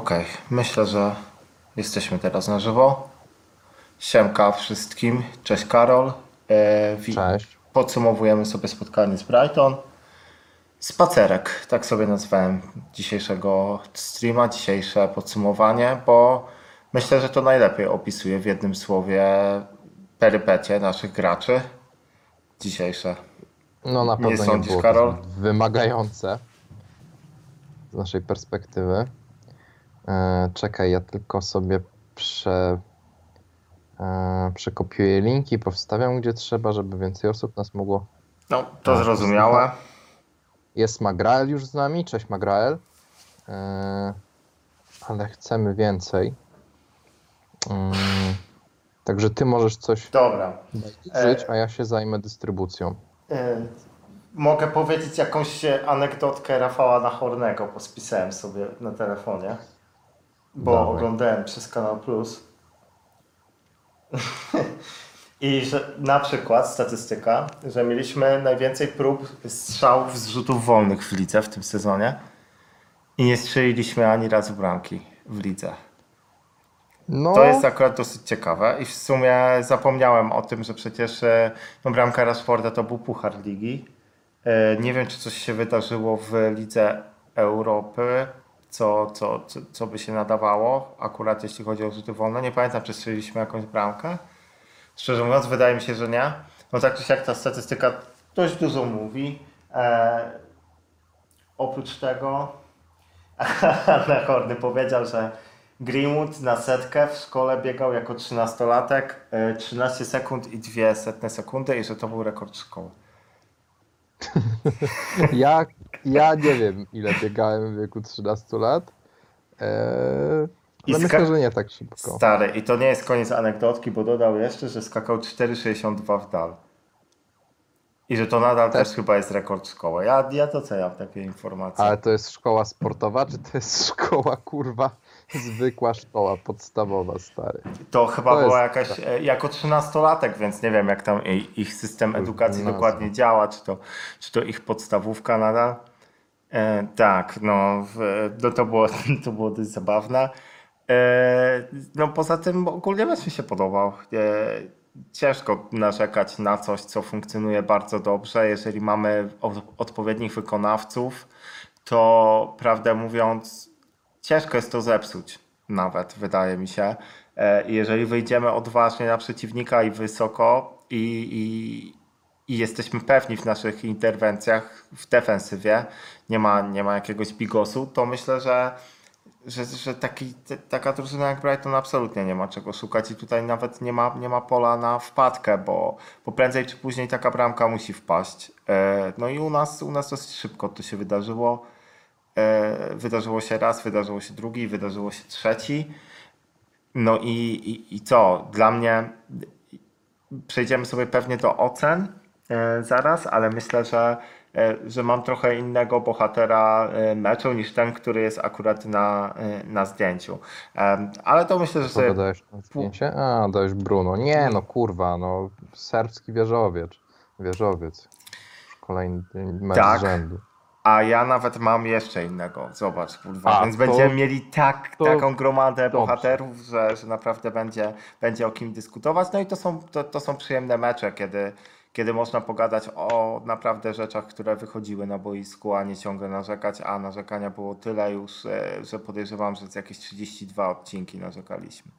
Okej, myślę, że jesteśmy teraz na żywo. Siemka wszystkim, cześć Karol. E, wi- Cześć. Podsumowujemy sobie spotkanie z Brighton. Spacerek, tak sobie nazwałem dzisiejszego streama, dzisiejsze podsumowanie, bo myślę, że to najlepiej opisuje w jednym słowie perypetie naszych graczy dzisiejsze. No na pewno nie, sądzisz, było Karol? wymagające z naszej perspektywy. E, czekaj, ja tylko sobie prze, e, przekopiuję linki, powstawiam gdzie trzeba, żeby więcej osób nas mogło. No, to zrozumiałe. Jest Magrael już z nami, cześć Magrael. E, ale chcemy więcej. Mm, także ty możesz coś Dobra. użyć, a ja się zajmę dystrybucją. Mogę powiedzieć jakąś anegdotkę Rafała Nachornego, bo spisałem sobie na telefonie, bo Dawaj. oglądałem przez Kanal Plus. I że na przykład statystyka, że mieliśmy najwięcej prób strzałów z rzutów wolnych w lidze w tym sezonie i nie strzeliliśmy ani razu bramki w lidze. No, To jest akurat dosyć ciekawe i w sumie zapomniałem o tym, że przecież e, no, bramka Rashforda to był Puchar Ligi. E, Nie wiem, czy coś się wydarzyło w Lidze Europy, co, co, co, co by się nadawało, akurat jeśli chodzi o rzuty wolne. Nie pamiętam, czy strzeliliśmy jakąś bramkę. Szczerze mówiąc, wydaje mi się, że nie. No tak czy siak ta statystyka dość dużo mówi. E, oprócz tego Anna Horny powiedział, że Greenwood na setkę w szkole biegał jako 13-latek e, 13 sekund i 2 setne sekundy i że to był rekord szkoły. Ja, ja nie wiem, ile biegałem w wieku 13 lat. Eee, ska- myślę, że nie tak szybko. Stary, i to nie jest koniec anegdotki, bo dodał jeszcze, że skakał 4,62 w dal. I że to nadal Tak. też chyba jest rekord szkoły. Ja, ja doceniam takie informacje. Ale to jest szkoła sportowa, czy to jest szkoła, kurwa, zwykła szkoła podstawowa, stary? To chyba To była jakaś, e, jako 13-latek, więc nie wiem jak tam ich system edukacji dokładnie działa, czy to, czy to ich podstawówka nadal. E, tak, no, no to, było, to było dość zabawne. E, no poza tym ogólnie mecz mi się podobał. E, ciężko narzekać na coś, co funkcjonuje bardzo dobrze. Jeżeli mamy odpowiednich wykonawców, to prawdę mówiąc, ciężko jest to zepsuć nawet, wydaje mi się. E, Jeżeli wyjdziemy odważnie na przeciwnika i wysoko i, i, i jesteśmy pewni w naszych interwencjach w defensywie, nie ma, nie ma jakiegoś bigosu, to myślę, że, że, że taki, taka drużyna jak Brighton absolutnie nie ma czego szukać i tutaj nawet nie ma, nie ma pola na wpadkę, bo, bo prędzej czy później taka bramka musi wpaść. E, No i u nas, u nas dosyć szybko to się wydarzyło. E, Wydarzyło się raz, wydarzyło się drugi, wydarzyło się trzeci. No i, i, i co? Dla mnie przejdziemy sobie pewnie do ocen e, zaraz, ale myślę, że, e, że mam trochę innego bohatera meczu niż ten, który jest akurat na, na zdjęciu. Ale to myślę, że sobie dodałeś na zdjęcie? A, dałeś Bruno. Nie, no kurwa, no serbski wieżowiec. Wieżowiec. Kolejny mecz Tak. rzędu. A ja nawet mam jeszcze innego. Zobacz, kurwa. A, Więc to- będziemy mieli tak, to taką gromadę dobrze. bohaterów, że, że naprawdę będzie, będzie o kim dyskutować. No i to są, to, to są przyjemne mecze, kiedy, kiedy można pogadać o naprawdę rzeczach, które wychodziły na boisku, a nie ciągle narzekać. A narzekania było tyle już, e, że podejrzewam, że z jakieś 32 odcinki narzekaliśmy.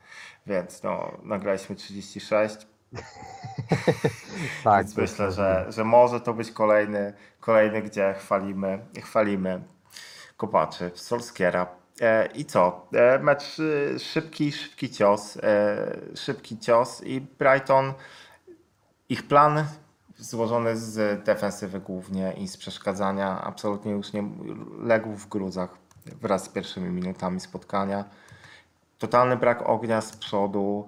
Więc no, nagraliśmy 36. Tak, Więc myślę, że, że może to być kolejny, kolejny gdzie chwalimy, chwalimy kopaczy Solskiera. E, I co? E, mecz y, szybki, szybki cios. E, szybki cios i Brighton, ich plan złożony z defensywy głównie i z przeszkadzania absolutnie już nie legł w gruzach wraz z pierwszymi minutami spotkania. Totalny brak ognia z przodu.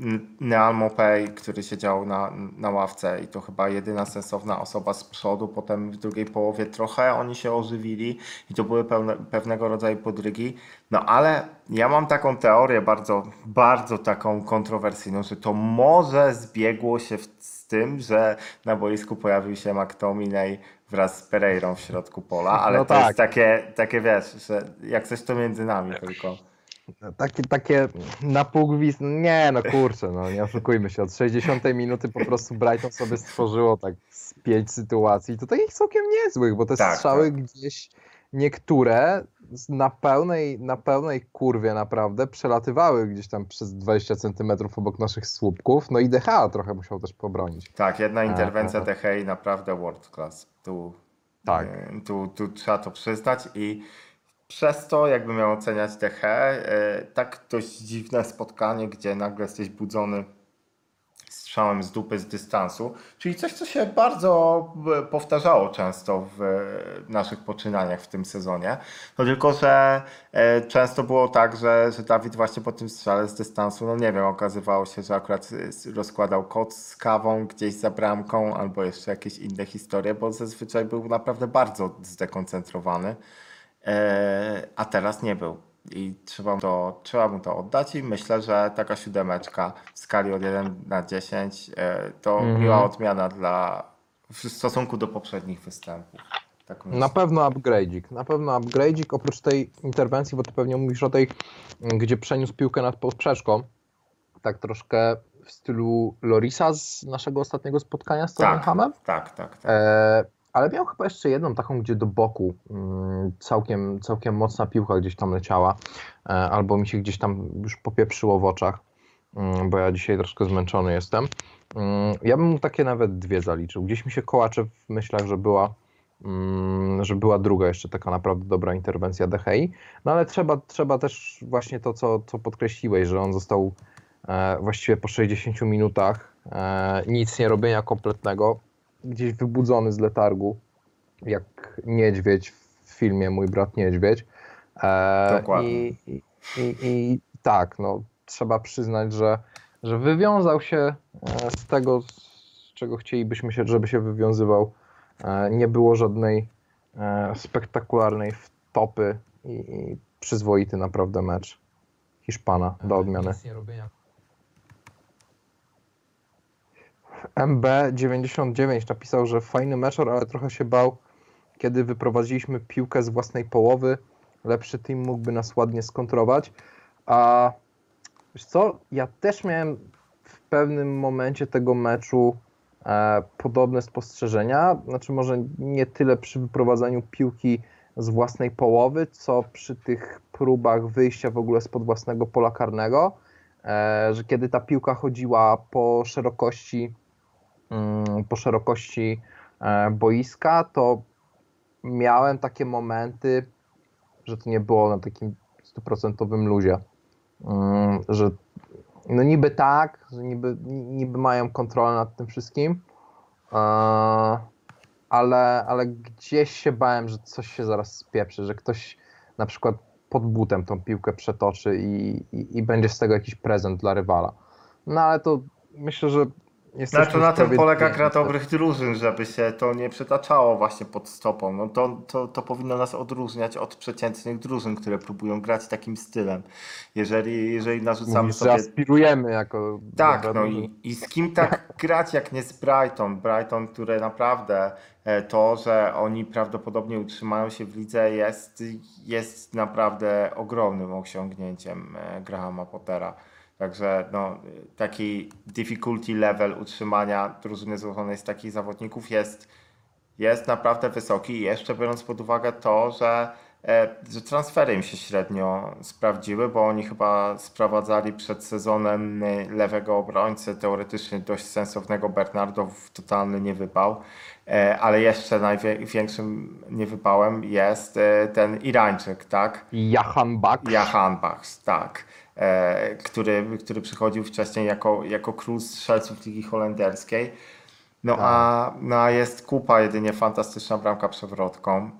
N- Neal Mopey, który siedział na, na ławce i to chyba jedyna sensowna osoba z przodu, potem w drugiej połowie trochę oni się ożywili i to były pełne, pewnego rodzaju podrygi. No ale ja mam taką teorię bardzo, bardzo taką kontrowersyjną, że to może zbiegło się w, z tym, że na boisku pojawił się McTominay wraz z Pereirą w środku pola, ale No to tak. jest takie, takie wiesz, że jak coś to między nami tylko. Takie, takie na pół gwizd, nie no kurczę, no nie oszukujmy się, od 60 minuty po prostu Brighton sobie stworzyło tak z pięć sytuacji, to takich całkiem niezłych, bo te Tak, strzały gdzieś niektóre na pełnej, na pełnej kurwie naprawdę przelatywały gdzieś tam przez 20 centymetrów obok naszych słupków, no i DH trochę musiał też pobronić. Tak, jedna interwencja. Dehei naprawdę world class. Tu, Tak. e, tu, tu trzeba to przyznać i przez to, miał oceniać Dehę, e, tak dość dziwne spotkanie, gdzie nagle jesteś budzony strzałem z dupy z dystansu, czyli coś, co się bardzo e, powtarzało często w e, naszych poczynaniach w tym sezonie. No tylko, że e, często było tak, że, że Dawid właśnie po tym strzale z dystansu, no nie wiem, okazywało się, że akurat rozkładał kot z kawą gdzieś za bramką albo jeszcze jakieś inne historie, bo zazwyczaj był naprawdę bardzo zdekoncentrowany, a teraz nie był. I trzeba mu, to, trzeba mu to oddać i myślę, że taka siódemeczka w skali od 1 na 10 e, to Mhm. miła odmiana dla, w stosunku do poprzednich występów. Tak. Na pewno upgrade'ik, na pewno upgrade'ik, oprócz tej interwencji, bo ty pewnie mówisz o tej, gdzie przeniósł piłkę nad poprzeczką, tak troszkę w stylu Lorisa z naszego ostatniego spotkania z tak, Tottenhamem. tak, tak, tak. E, ale miał chyba jeszcze jedną taką, gdzie do boku mm, całkiem, całkiem mocna piłka gdzieś tam leciała, e, albo mi się gdzieś tam już popieprzyło w oczach, mm, bo ja dzisiaj troszkę zmęczony jestem. Mm, ja bym mu takie nawet dwie zaliczył. Gdzieś mi się kołacze w myślach, że była, że była druga jeszcze taka naprawdę dobra interwencja DHI, no ale trzeba, trzeba też właśnie to, co, co podkreśliłeś, że on został e, właściwie po 60 minutach e, nic nie robienia kompletnego, gdzieś wybudzony z letargu, jak niedźwiedź w filmie Mój brat niedźwiedź. E, Dokładnie. I, i, i, I tak, no, trzeba przyznać, że, że wywiązał się e, z tego, z czego chcielibyśmy się, żeby się wywiązywał. E, Nie było żadnej e, spektakularnej wtopy i, i przyzwoity naprawdę mecz Hiszpana do odmiany. MB99 napisał, że fajny meczor, ale trochę się bał, kiedy wyprowadziliśmy piłkę z własnej połowy. Lepszy team mógłby nas ładnie skontrować. A wiesz co, ja też miałem w pewnym momencie tego meczu e, podobne spostrzeżenia. Znaczy może nie tyle przy wyprowadzaniu piłki z własnej połowy, co przy tych próbach wyjścia w ogóle spod własnego pola karnego, e, że kiedy ta piłka chodziła po szerokości po szerokości e, boiska, to miałem takie momenty, że to nie było na takim stuprocentowym luzie. Mm, Że no niby tak, że niby, niby mają kontrolę nad tym wszystkim, e, ale, ale gdzieś się bałem, że coś się zaraz spieprzy, że ktoś na przykład pod butem tą piłkę przetoczy i, i, i będzie z tego jakiś prezent dla rywala. No ale to myślę, że Znaczy na tym polega gra dobrych drużyn, żeby się to nie przytaczało właśnie pod stopą. No to, to, to powinno nas odróżniać od przeciętnych drużyn, które próbują grać takim stylem. Jeżeli, jeżeli narzucamy Mówisz, że sobie aspirujemy jako Tak, no i, i z kim tak grać jak nie z Brighton? Brighton, które naprawdę e, to, że oni prawdopodobnie utrzymają się w lidze jest, jest naprawdę ogromnym osiągnięciem e, Grahama Pottera. Także no, taki difficulty level utrzymania drużyny złożonej z takich zawodników jest, jest naprawdę wysoki. Jeszcze biorąc pod uwagę to, że, e, że transfery im się średnio sprawdziły, bo oni chyba sprowadzali przed sezonem lewego obrońcę, teoretycznie dość sensownego Bernardo w totalny niewypał. E, ale jeszcze największym niewypałem jest e, ten Irańczyk, tak? Jahan Bak. Jahan tak. E, który, który przychodził wcześniej jako, jako król strzelców Ligi Holenderskiej. No, Tak. a, no a jest kupa, jedynie fantastyczna bramka przewrotką.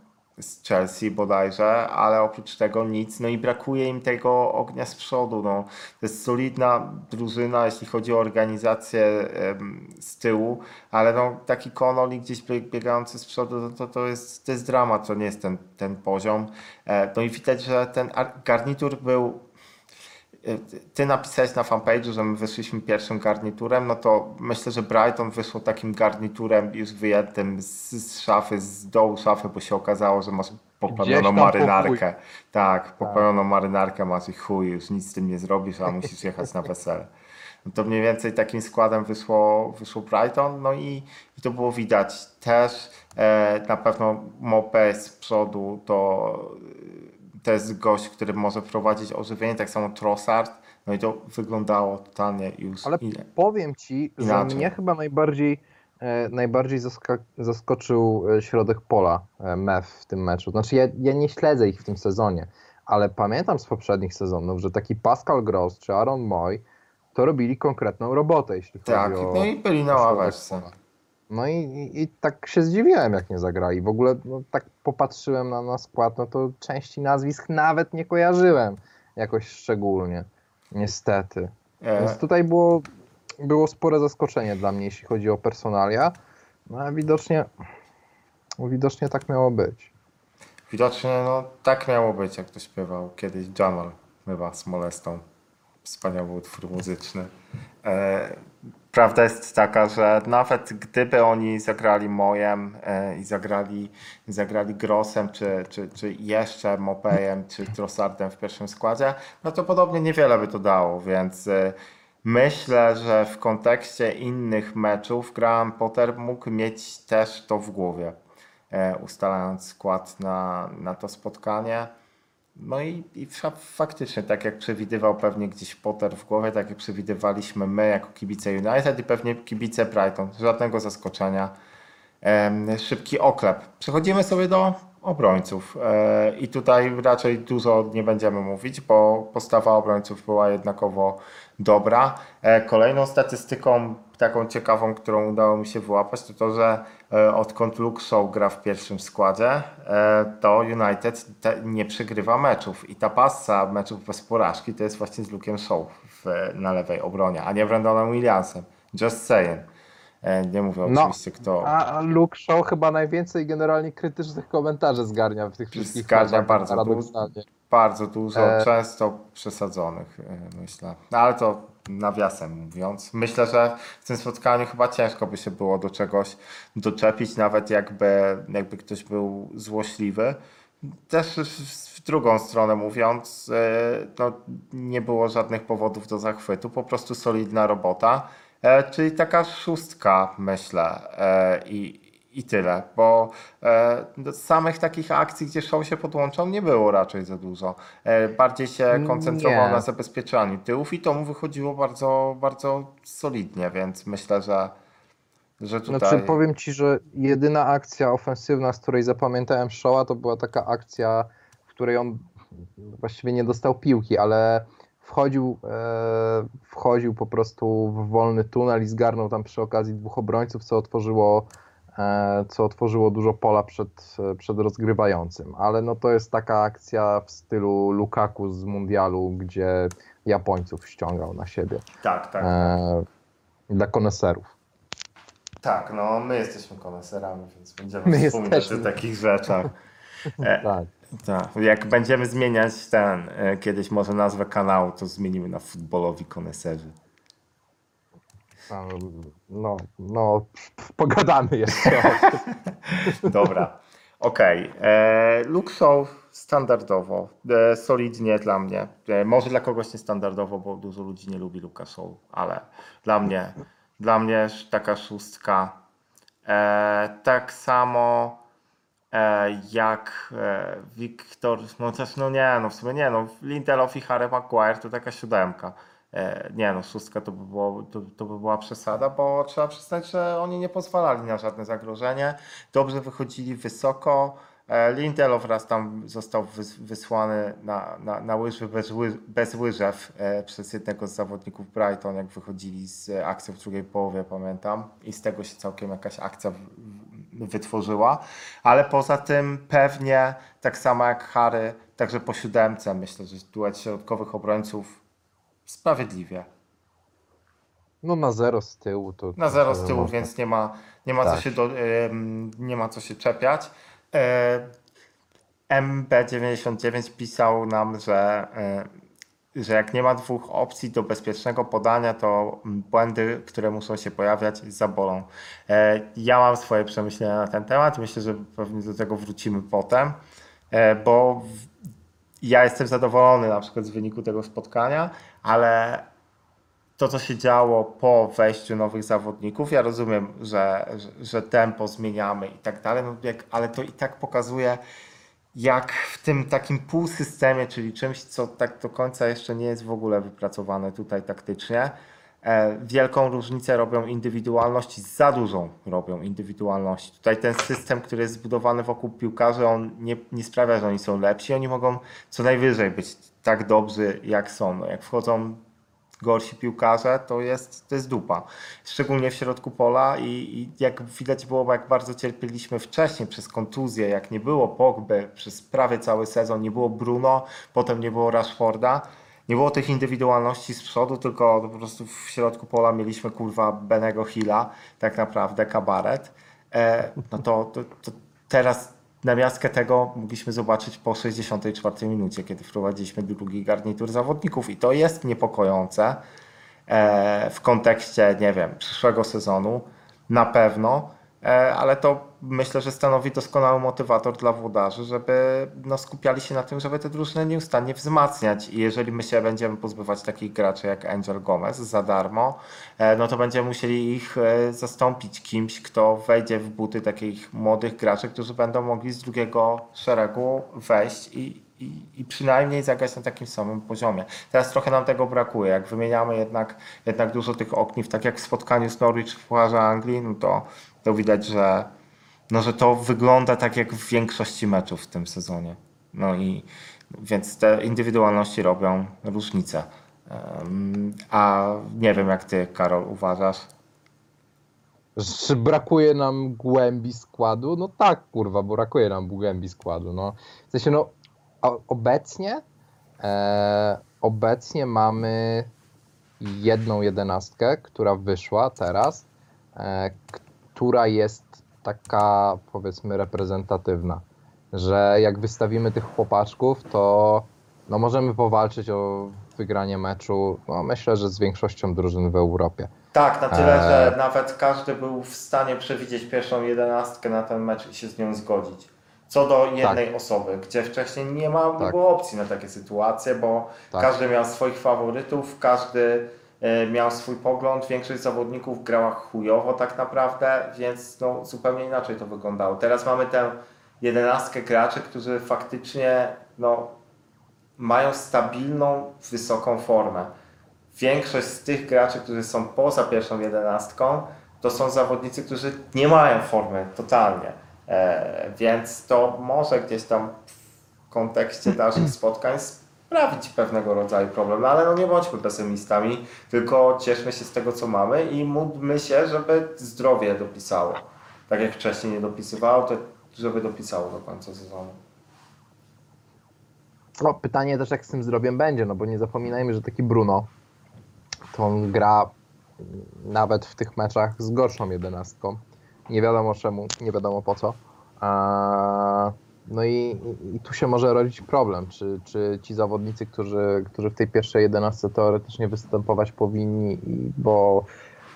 z Chelsea bodajże, ale oprócz tego nic. No i brakuje im tego ognia z przodu. No. To jest solidna drużyna, jeśli chodzi o organizację em, z tyłu, ale no, taki Connolly gdzieś bie- biegający z przodu, no to, to, jest, to jest dramat, to nie jest ten, ten poziom. E, No i widać, że ten ar- garnitur był ty napisałeś na fanpage'u, że my wyszliśmy pierwszym garniturem, no to myślę, że Brighton wyszło takim garniturem już wyjętym z, z szafy, z dołu szafy, bo się okazało, że masz Gdzieś poprawioną tam po marynarkę. Tak, poprawioną marynarkę masz i chuj, już nic z tym nie zrobisz, a musisz jechać na wesele. No to mniej więcej takim składem wyszło, wyszło Brighton, no i, i to było widać też. E, na pewno Mopé z przodu to to jest gość, który może wprowadzić ożywienie, tak samo Trossard, no i to wyglądało totalnie już Ale ile- powiem ci, że Inaczej. mnie chyba najbardziej, e, najbardziej zaskoczył e, środek pola e, MEF w tym meczu. Znaczy ja, ja nie śledzę ich w tym sezonie, ale pamiętam z poprzednich sezonów, że taki Pascal Gross czy Aaron Moy to robili konkretną robotę, jeśli Tak, chodzi o no i byli na ławeczce. pola. No i, i, i tak się zdziwiłem, jak nie zagrali. W ogóle no, tak popatrzyłem na, na skład, no to części nazwisk nawet nie kojarzyłem jakoś szczególnie. Niestety. Więc E, tutaj było, było spore zaskoczenie dla mnie, jeśli chodzi o personalia. No a widocznie, widocznie tak miało być. widocznie no, tak miało być, jak to śpiewał kiedyś Jamal, chyba z Molestą. Wspaniały utwór muzyczny. E, prawda jest taka, że nawet gdyby oni zagrali Mojem e, i zagrali, zagrali Grossem, czy, czy, czy jeszcze Mopejem, czy Trossardem w pierwszym składzie, no to podobnie niewiele by to dało, więc e, myślę, że w kontekście innych meczów Graham Potter mógł mieć też to w głowie, e, ustalając skład na, na to spotkanie. No i, i fa faktycznie, tak jak przewidywał pewnie gdzieś Potter w głowie, tak jak przewidywaliśmy my jako kibice United i pewnie kibice Brighton, żadnego zaskoczenia. Szybki oklep. Przechodzimy sobie do obrońców e, i tutaj raczej dużo nie będziemy mówić, bo postawa obrońców była jednakowo dobra. E, kolejną statystyką taką ciekawą, którą udało mi się wyłapać, to to, że e, odkąd Luke Shaw gra w pierwszym składzie, e, to United te, nie przegrywa meczów i ta passa meczów bez porażki to jest właśnie z Luke'em Shaw w, na lewej obronie, a nie Brendanem Williamsem. Just saying. E, Nie mówię No, oczywiście kto. A Luke Shaw chyba najwięcej generalnie krytycznych komentarzy zgarnia w tych wszystkich Zgarnia bardzo. Bardzo dużo, E, często przesadzonych, myślę. No ale to nawiasem mówiąc. Myślę, że w tym spotkaniu chyba ciężko by się było do czegoś doczepić, nawet jakby, jakby ktoś był złośliwy. Też w- drugą stronę mówiąc, e, no, nie było żadnych powodów do zachwytu, po prostu solidna robota. E, Czyli taka szóstka, myślę, e, i, i tyle, bo e, samych takich akcji, gdzie show się podłączał, nie było raczej za dużo. E, bardziej się koncentrował Nie. na zabezpieczaniu tyłów i to mu wychodziło bardzo, bardzo solidnie, więc myślę, że, że tutaj... Znaczy powiem ci, że jedyna akcja ofensywna, z której zapamiętałem Showa, to była taka akcja, w której on właściwie nie dostał piłki, ale wchodził, e, wchodził po prostu w wolny tunel i zgarnął tam przy okazji dwóch obrońców, co otworzyło, co otworzyło dużo pola przed, przed rozgrywającym. Ale no to jest taka akcja w stylu Lukaku z mundialu, gdzie Japońców ściągał na siebie. Tak, tak. E, dla koneserów. Tak, no my jesteśmy koneserami, więc będziemy My wspominać jesteśmy. o takich rzeczach. E, Tak. tak, jak będziemy zmieniać ten, e, kiedyś może nazwę kanału, to zmienimy na futbolowi koneserzy. No, no, pogadamy jeszcze. Dobra, okej. Okay. Luke Show standardowo, e, solidnie dla mnie. E, może dla kogoś niestandardowo, bo dużo ludzi nie lubi Luka Show, ale dla mnie, dla mnie taka szóstka. E, tak samo e, jak e, Wiktor, no też no nie, no w sumie nie, no Lindelof i Harry Maguire to taka siódemka. E, nie no, szóstka to by, było, to, to by była przesada, bo trzeba przyznać, że oni nie pozwalali na żadne zagrożenie. Dobrze wychodzili wysoko. E, Lindelof raz tam został wys, wysłany na, na, na łyżwy bez, ły, bez łyżew e, przez jednego z zawodników Brighton, jak wychodzili z akcją w drugiej połowie, pamiętam. I z tego się całkiem jakaś akcja wytworzyła, ale poza tym pewnie tak samo jak Harry, także po siódemce myślę, że duet środkowych obrońców sprawiedliwie. No na zero z tyłu to. Na zero z tyłu, można. więc nie ma, nie ma, co, Tak. się do, nie ma co się czepiać. E, MB99 pisał nam, że, e, że jak nie ma dwóch opcji do bezpiecznego podania, to błędy, które muszą się pojawiać, zabolą. E, Ja mam swoje przemyślenia na ten temat. Myślę, że pewnie do tego wrócimy potem, bo w- ja jestem zadowolony na przykład z wyniku tego spotkania, ale to, co się działo po wejściu nowych zawodników, ja rozumiem, że, że, że tempo zmieniamy i tak dalej, no jak, ale to i tak pokazuje, jak w tym takim półsystemie, czyli czymś, co tak do końca jeszcze nie jest w ogóle wypracowane tutaj taktycznie, wielką różnicę robią indywidualności, za dużą robią indywidualności. Tutaj ten system, który jest zbudowany wokół piłkarzy, on nie, nie sprawia, że oni są lepsi, oni mogą co najwyżej być tak dobrzy, jak są. No, jak wchodzą gorsi piłkarze, to jest, to jest dupa. Szczególnie w środku pola i, i jak widać było, jak bardzo cierpieliśmy wcześniej przez kontuzję, jak nie było Pogby przez prawie cały sezon, nie było Bruno, potem nie było Rashforda, nie było tych indywidualności z przodu, tylko po prostu w środku pola mieliśmy kurwa Benego Hilla, tak naprawdę kabaret. E, no to, to, to teraz namiastkę tego mogliśmy zobaczyć po 64 minucie, kiedy wprowadziliśmy drugi garnitur zawodników i to jest niepokojące e, w kontekście, nie wiem, przyszłego sezonu na pewno, ale to myślę, że stanowi doskonały motywator dla włodarzy, żeby no, skupiali się na tym, żeby te drużyny nieustannie wzmacniać i jeżeli my się będziemy pozbywać takich graczy jak Angel Gomez za darmo, e, no to będziemy musieli ich e, zastąpić kimś, kto wejdzie w buty takich młodych graczy, którzy będą mogli z drugiego szeregu wejść i, i, przynajmniej zagrać na takim samym poziomie. Teraz trochę nam tego brakuje. Jak wymieniamy jednak, jednak dużo tych okniw, tak jak w spotkaniu z Norwich w Pucharze Anglii, no to, to widać, że, no, że to wygląda tak jak w większości meczów w tym sezonie. No i więc te indywidualności robią różnicę. A nie wiem, jak ty, Karol, uważasz? Czy brakuje nam głębi składu? No tak, kurwa, bo brakuje nam głębi składu. No. W sensie, no, obecnie, e, obecnie mamy jedną jedenastkę, która wyszła teraz, e, która jest taka, powiedzmy, reprezentatywna. Że jak wystawimy tych chłopaczków, to no, możemy powalczyć o wygranie meczu, no, myślę, że z większością drużyn w Europie. Tak, na tyle, Eee. że nawet każdy był w stanie przewidzieć pierwszą jedenastkę na ten mecz i się z nią zgodzić. Co do jednej osoby, gdzie wcześniej nie ma Tak. było opcji na takie sytuacje, bo Tak. każdy miał swoich faworytów, każdy e, miał swój pogląd, większość zawodników grała chujowo tak naprawdę, więc no, zupełnie inaczej to wyglądało. Teraz mamy tę jedenastkę graczy, którzy faktycznie no, mają stabilną, wysoką formę. Większość z tych graczy, którzy są poza pierwszą jedenastką, to są zawodnicy, którzy nie mają formy totalnie. E, więc to może gdzieś tam w kontekście dalszych spotkań sprawić pewnego rodzaju problem. No ale no nie bądźmy pesymistami, tylko cieszmy się z tego, co mamy i módlmy się, żeby zdrowie dopisało. Tak jak wcześniej nie dopisywało, to żeby dopisało do końca sezonu. No, pytanie też jak z tym zdrowiem będzie, no bo nie zapominajmy, że taki Bruno to on gra nawet w tych meczach z gorszą jedenastką. Nie wiadomo czemu, nie wiadomo po co. Eee, No i, i- tu się może rodzić problem, czy, czy ci zawodnicy, którzy, którzy w tej pierwszej jedenastce teoretycznie występować powinni, bo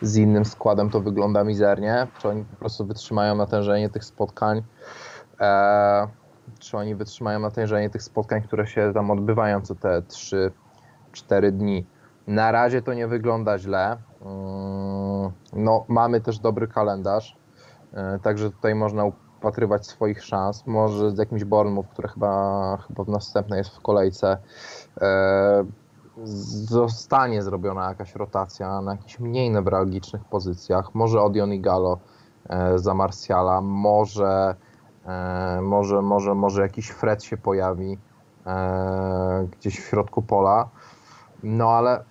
z innym składem to wygląda mizernie, czy oni po prostu wytrzymają natężenie tych spotkań, eee, czy oni wytrzymają natężenie tych spotkań, które się tam odbywają co te 3-4 dni. Na razie to nie wygląda źle. Mm, No, mamy też dobry kalendarz, e, także tutaj można upatrywać swoich szans. Może z jakimś Bournemouth, które chyba, chyba w następnej jest w kolejce, e, zostanie zrobiona jakaś rotacja na jakichś mniej newralgicznych pozycjach. Może Odion i Galo e, za Marsjala, może, e, może, może, może jakiś Fred się pojawi e, gdzieś w środku pola. No ale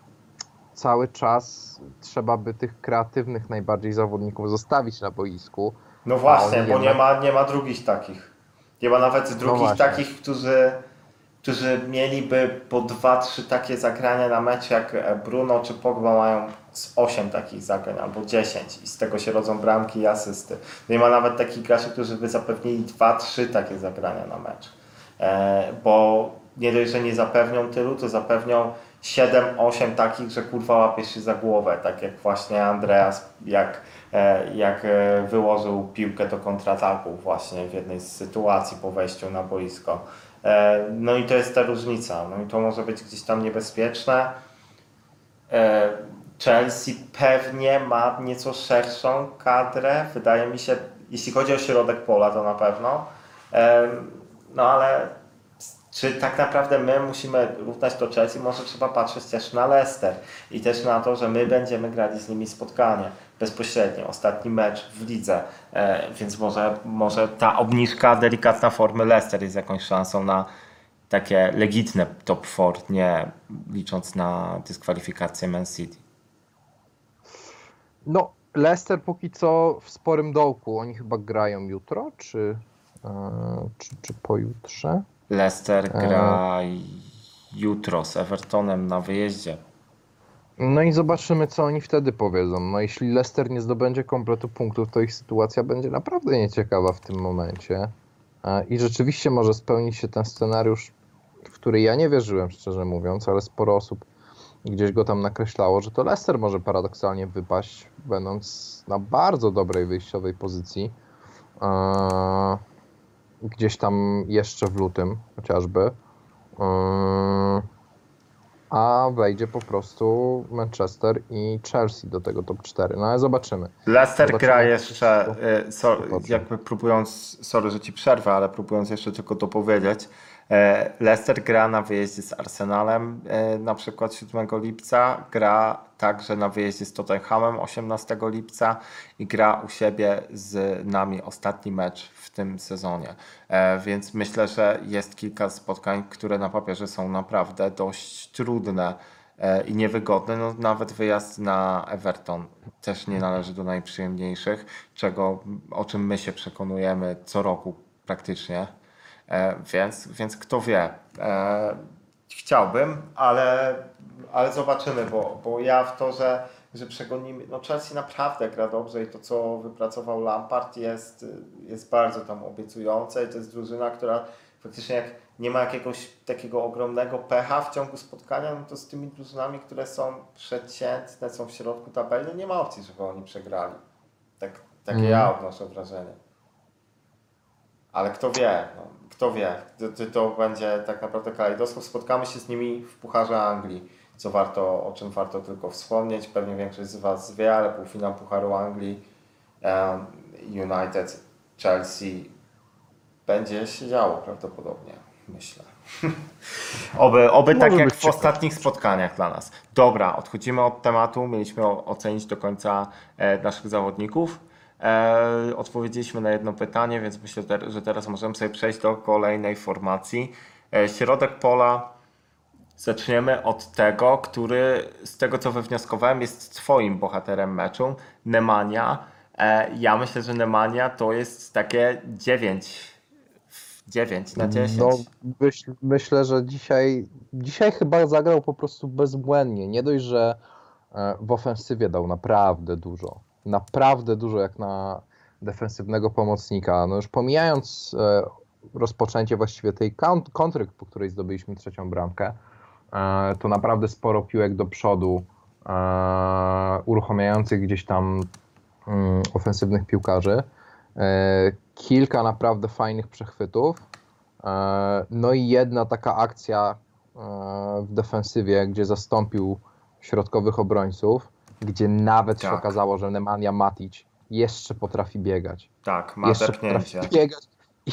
cały czas trzeba by tych kreatywnych najbardziej zawodników zostawić na boisku, No właśnie, bo nie ma, nie ma drugich takich. Nie ma nawet drugich właśnie. takich, którzy, którzy mieliby po dwa, trzy takie zagrania na mecz jak e, Bruno czy Pogba mają z 8 takich zagrań albo 10 i z tego się rodzą bramki i asysty. Nie ma nawet takich graczy, którzy by zapewnili dwa, trzy takie zagrania na mecz. E, bo nie dość, że nie zapewnią tylu, to zapewnią 7-8 takich, że kurwa łapiesz się za głowę, tak jak właśnie Andreas, jak, jak e, wyłożył piłkę do kontrataku właśnie w jednej z sytuacji po wejściu na boisko. E, No i to jest ta różnica, no i to może być gdzieś tam niebezpieczne. E, Chelsea pewnie ma nieco szerszą kadrę, wydaje mi się, jeśli chodzi o środek pola to na pewno. E, No ale czy tak naprawdę my musimy równać do Chelsea? Może trzeba patrzeć też na Leicester i też na to, że my będziemy grali z nimi spotkanie bezpośrednio, ostatni mecz w lidze, e, więc może, może ta obniżka delikatna formy Leicester jest jakąś szansą na takie legitne top 4, nie licząc na dyskwalifikację Man City. No, Leicester póki co w sporym dołku. Oni chyba grają jutro, czy, e, czy, czy pojutrze? Leicester gra jutro z Evertonem na wyjeździe. No i zobaczymy, co oni wtedy powiedzą. No jeśli Leicester nie zdobędzie kompletu punktów, to ich sytuacja będzie naprawdę nieciekawa w tym momencie. I rzeczywiście może spełnić się ten scenariusz, w który ja nie wierzyłem, szczerze mówiąc, ale sporo osób gdzieś go tam nakreślało, że to Leicester może paradoksalnie wypaść, będąc na bardzo dobrej wyjściowej pozycji. Gdzieś tam jeszcze w lutym chociażby. A wejdzie po prostu Manchester i Chelsea do tego top 4. No ale zobaczymy. Leicester Zobaczymy, gra jeszcze, to e, so, jakby próbując, sorry, że ci przerwę, ale próbując jeszcze tylko dopowiedzieć, e, Leicester gra na wyjeździe z Arsenalem e, na przykład 7 lipca, gra także na wyjeździe z Tottenhamem 18 lipca i gra u siebie z nami ostatni mecz tym sezonie. E, Więc myślę, że jest kilka spotkań, które na papierze są naprawdę dość trudne e, i niewygodne. No, nawet wyjazd na Everton też nie należy do najprzyjemniejszych, czego, o czym my się przekonujemy co roku praktycznie. E, Więc, więc kto wie. Chciałbym, ale, ale zobaczymy, bo, bo ja w to, że, że przegonimy. No Chelsea naprawdę gra dobrze i to, co wypracował Lampard, jest, jest bardzo tam obiecujące i to jest drużyna, która faktycznie jak nie ma jakiegoś takiego ogromnego pecha w ciągu spotkania, no to z tymi drużynami, które są przeciętne, są w środku tabeli, no nie ma opcji, żeby oni przegrali. Tak, takie Mhm. ja odnoszę wrażenie. Ale kto wie, no, kto wie, to, to, to będzie tak naprawdę kalejdoskop. Spotkamy się z nimi w Pucharze Anglii, co warto, o czym warto tylko wspomnieć. Pewnie większość z Was wie, ale półfinał Pucharu Anglii United, Chelsea będzie się działo prawdopodobnie, myślę. oby oby tak jak w ciekawe. ostatnich spotkaniach dla nas. Dobra, odchodzimy od tematu. Mieliśmy ocenić do końca e, naszych zawodników. E, odpowiedzieliśmy na jedno pytanie, więc myślę, że teraz możemy sobie przejść do kolejnej formacji. E, środek pola. Zaczniemy od tego, który z tego co wywnioskowałem jest twoim bohaterem meczu, Nemanja. E, ja myślę, że Nemanja to jest takie 9, 9 na 10. No, myśl, myślę, że dzisiaj, dzisiaj chyba zagrał po prostu bezbłędnie. Nie dość, że e, w ofensywie dał naprawdę dużo. Naprawdę dużo jak na defensywnego pomocnika. No już pomijając e, rozpoczęcie właściwie tej kont- kontry, po której zdobyliśmy trzecią bramkę, to naprawdę sporo piłek do przodu, e, uruchamiających gdzieś tam mm, ofensywnych piłkarzy. E, Kilka naprawdę fajnych przechwytów. E, No i jedna taka akcja e, w defensywie, gdzie zastąpił środkowych obrońców, gdzie nawet się Tak. okazało, że Nemanja Matic jeszcze potrafi biegać. Tak, ma Jeszcze potrafi biegać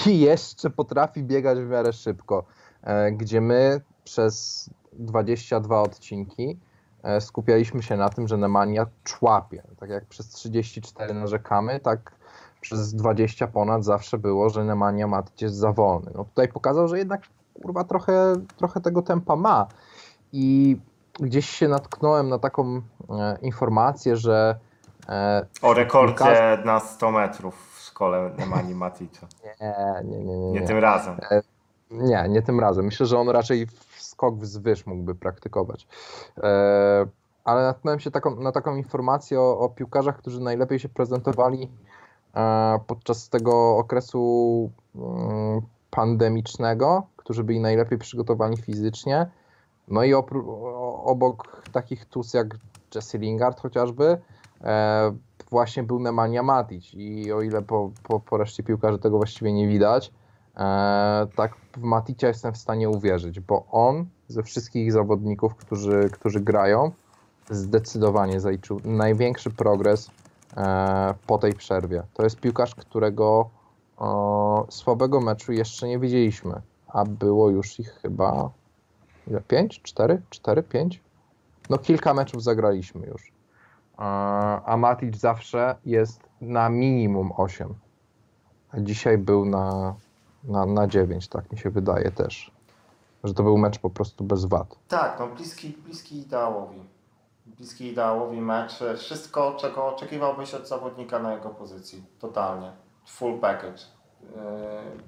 i jeszcze potrafi biegać w miarę szybko. E, Gdzie my przez 22 odcinki e, skupialiśmy się na tym, że Nemanja człapie. Tak jak przez 34 narzekamy, tak przez 20 ponad zawsze było, że Nemanja Matic jest za wolny. No tutaj pokazał, że jednak kurwa trochę, trochę tego tempa ma. I gdzieś się natknąłem na taką e, informację, że e, O rekordzie na 100 metrów w szkole Nemani Maticza. Nie, nie, nie, nie. Nie nie. tym razem. Nie, nie tym razem. Myślę, że on raczej skok wzwyż mógłby praktykować. E, ale natknąłem się taką, na taką informację o, o piłkarzach, którzy najlepiej się prezentowali e, podczas tego okresu mm, pandemicznego, którzy byli najlepiej przygotowani fizycznie. No i obok takich tus jak Jesse Lingard chociażby, e, właśnie był Nemanja Matic i o ile po, po, po reszcie piłkarzy tego właściwie nie widać, e, tak w Maticia jestem w stanie uwierzyć, bo on ze wszystkich zawodników, którzy, którzy grają, zdecydowanie zaliczył największy progres e, po tej przerwie. To jest piłkarz, którego o, słabego meczu jeszcze nie widzieliśmy, a było już ich chyba ile? 5? 4? 4? 5? No kilka meczów zagraliśmy już. E, A Matic zawsze jest na minimum 8. A dzisiaj był na, na, na 9, tak mi się wydaje też. Że to był mecz po prostu bez wad. Tak, no bliski, bliski ideałowi. Bliski ideałowi mecz. Wszystko, czego oczekiwałbyś od zawodnika na jego pozycji. Totalnie. Full package. Yy,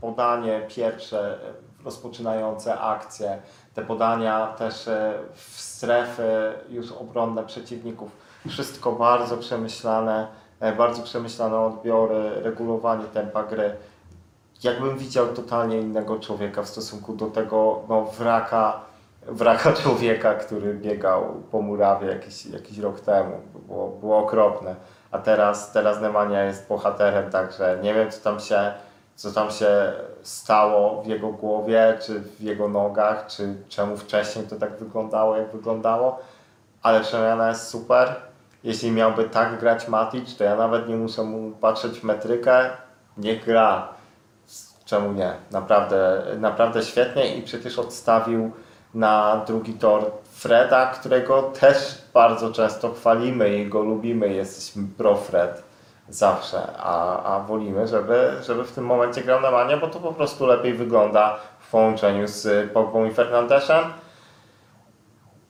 Podanie pierwsze, rozpoczynające akcje. Te podania też yy, w strefy już obronne przeciwników. Wszystko bardzo przemyślane. yy, Bardzo przemyślane odbiory, regulowanie tempa gry. Jakbym widział totalnie innego człowieka w stosunku do tego no, wraka, wraka człowieka, który biegał po murawie jakiś, jakiś rok temu. Było, było okropne. A teraz, teraz Nemanja jest bohaterem, także nie wiem, co tam się, co tam się stało w jego głowie, czy w jego nogach, czy czemu wcześniej to tak wyglądało, jak wyglądało, ale przemiana jest super. Jeśli miałby tak grać Matic, to ja nawet nie muszę mu patrzeć w metrykę, niech gra. Czemu nie? Naprawdę, naprawdę świetnie i przecież odstawił na drugi tor Freda, którego też bardzo często chwalimy i go lubimy. Jesteśmy pro Fred zawsze, a, a wolimy, żeby, żeby w tym momencie grał na bo to po prostu lepiej wygląda w połączeniu z Pogbą i Fernandeszem.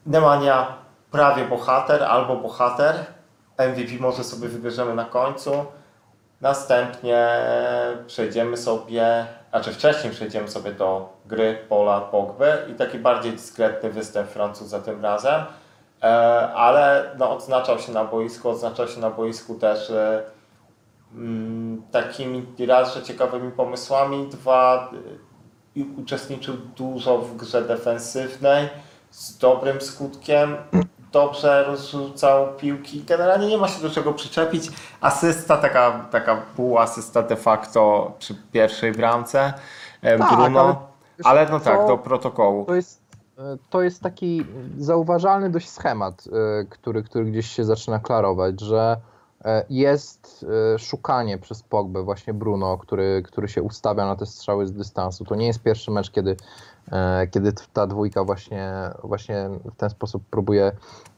Nemanja prawie bohater albo bohater. MVP może sobie wybierzemy na końcu. Następnie przejdziemy sobie, znaczy wcześniej przejdziemy sobie do gry Pola Pogby i taki bardziej dyskretny występ Francuza tym razem, e, ale no, odznaczał się na boisku, odznaczał się na boisku też e, mm, takimi raz, że ciekawymi pomysłami, dwa e, uczestniczył dużo w grze defensywnej z dobrym skutkiem, dobrze rozrzucał piłki. Generalnie nie ma się do czego przyczepić. Asysta, taka, taka półasysta de facto przy pierwszej bramce. E, Tak, Bruno. ale Ale no tak, co? do protokołu. To jest, e, to jest taki zauważalny dość schemat, e, który, który gdzieś się zaczyna klarować, że jest szukanie przez Pogbę właśnie Bruno, który, który się ustawia na te strzały z dystansu. To nie jest pierwszy mecz, kiedy, kiedy ta dwójka właśnie, właśnie w ten sposób próbuje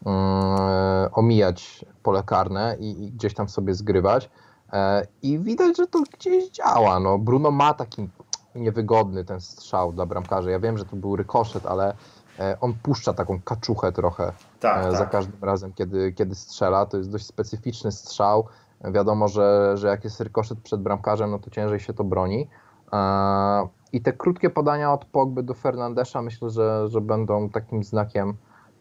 mm, omijać pole karne i, i gdzieś tam sobie zgrywać. E, I widać, że to gdzieś działa. No, Bruno ma taki niewygodny ten strzał dla bramkarza. Ja wiem, że to był rykoszet, ale e, on puszcza taką kaczuchę trochę Tak, e, za tak. każdym razem, kiedy, kiedy strzela. To jest dość specyficzny strzał. Wiadomo, że, że jak jest rykoszet przed bramkarzem, no to ciężej się to broni. I te krótkie podania od Pogby do Fernandesza myślę, że, że będą takim znakiem,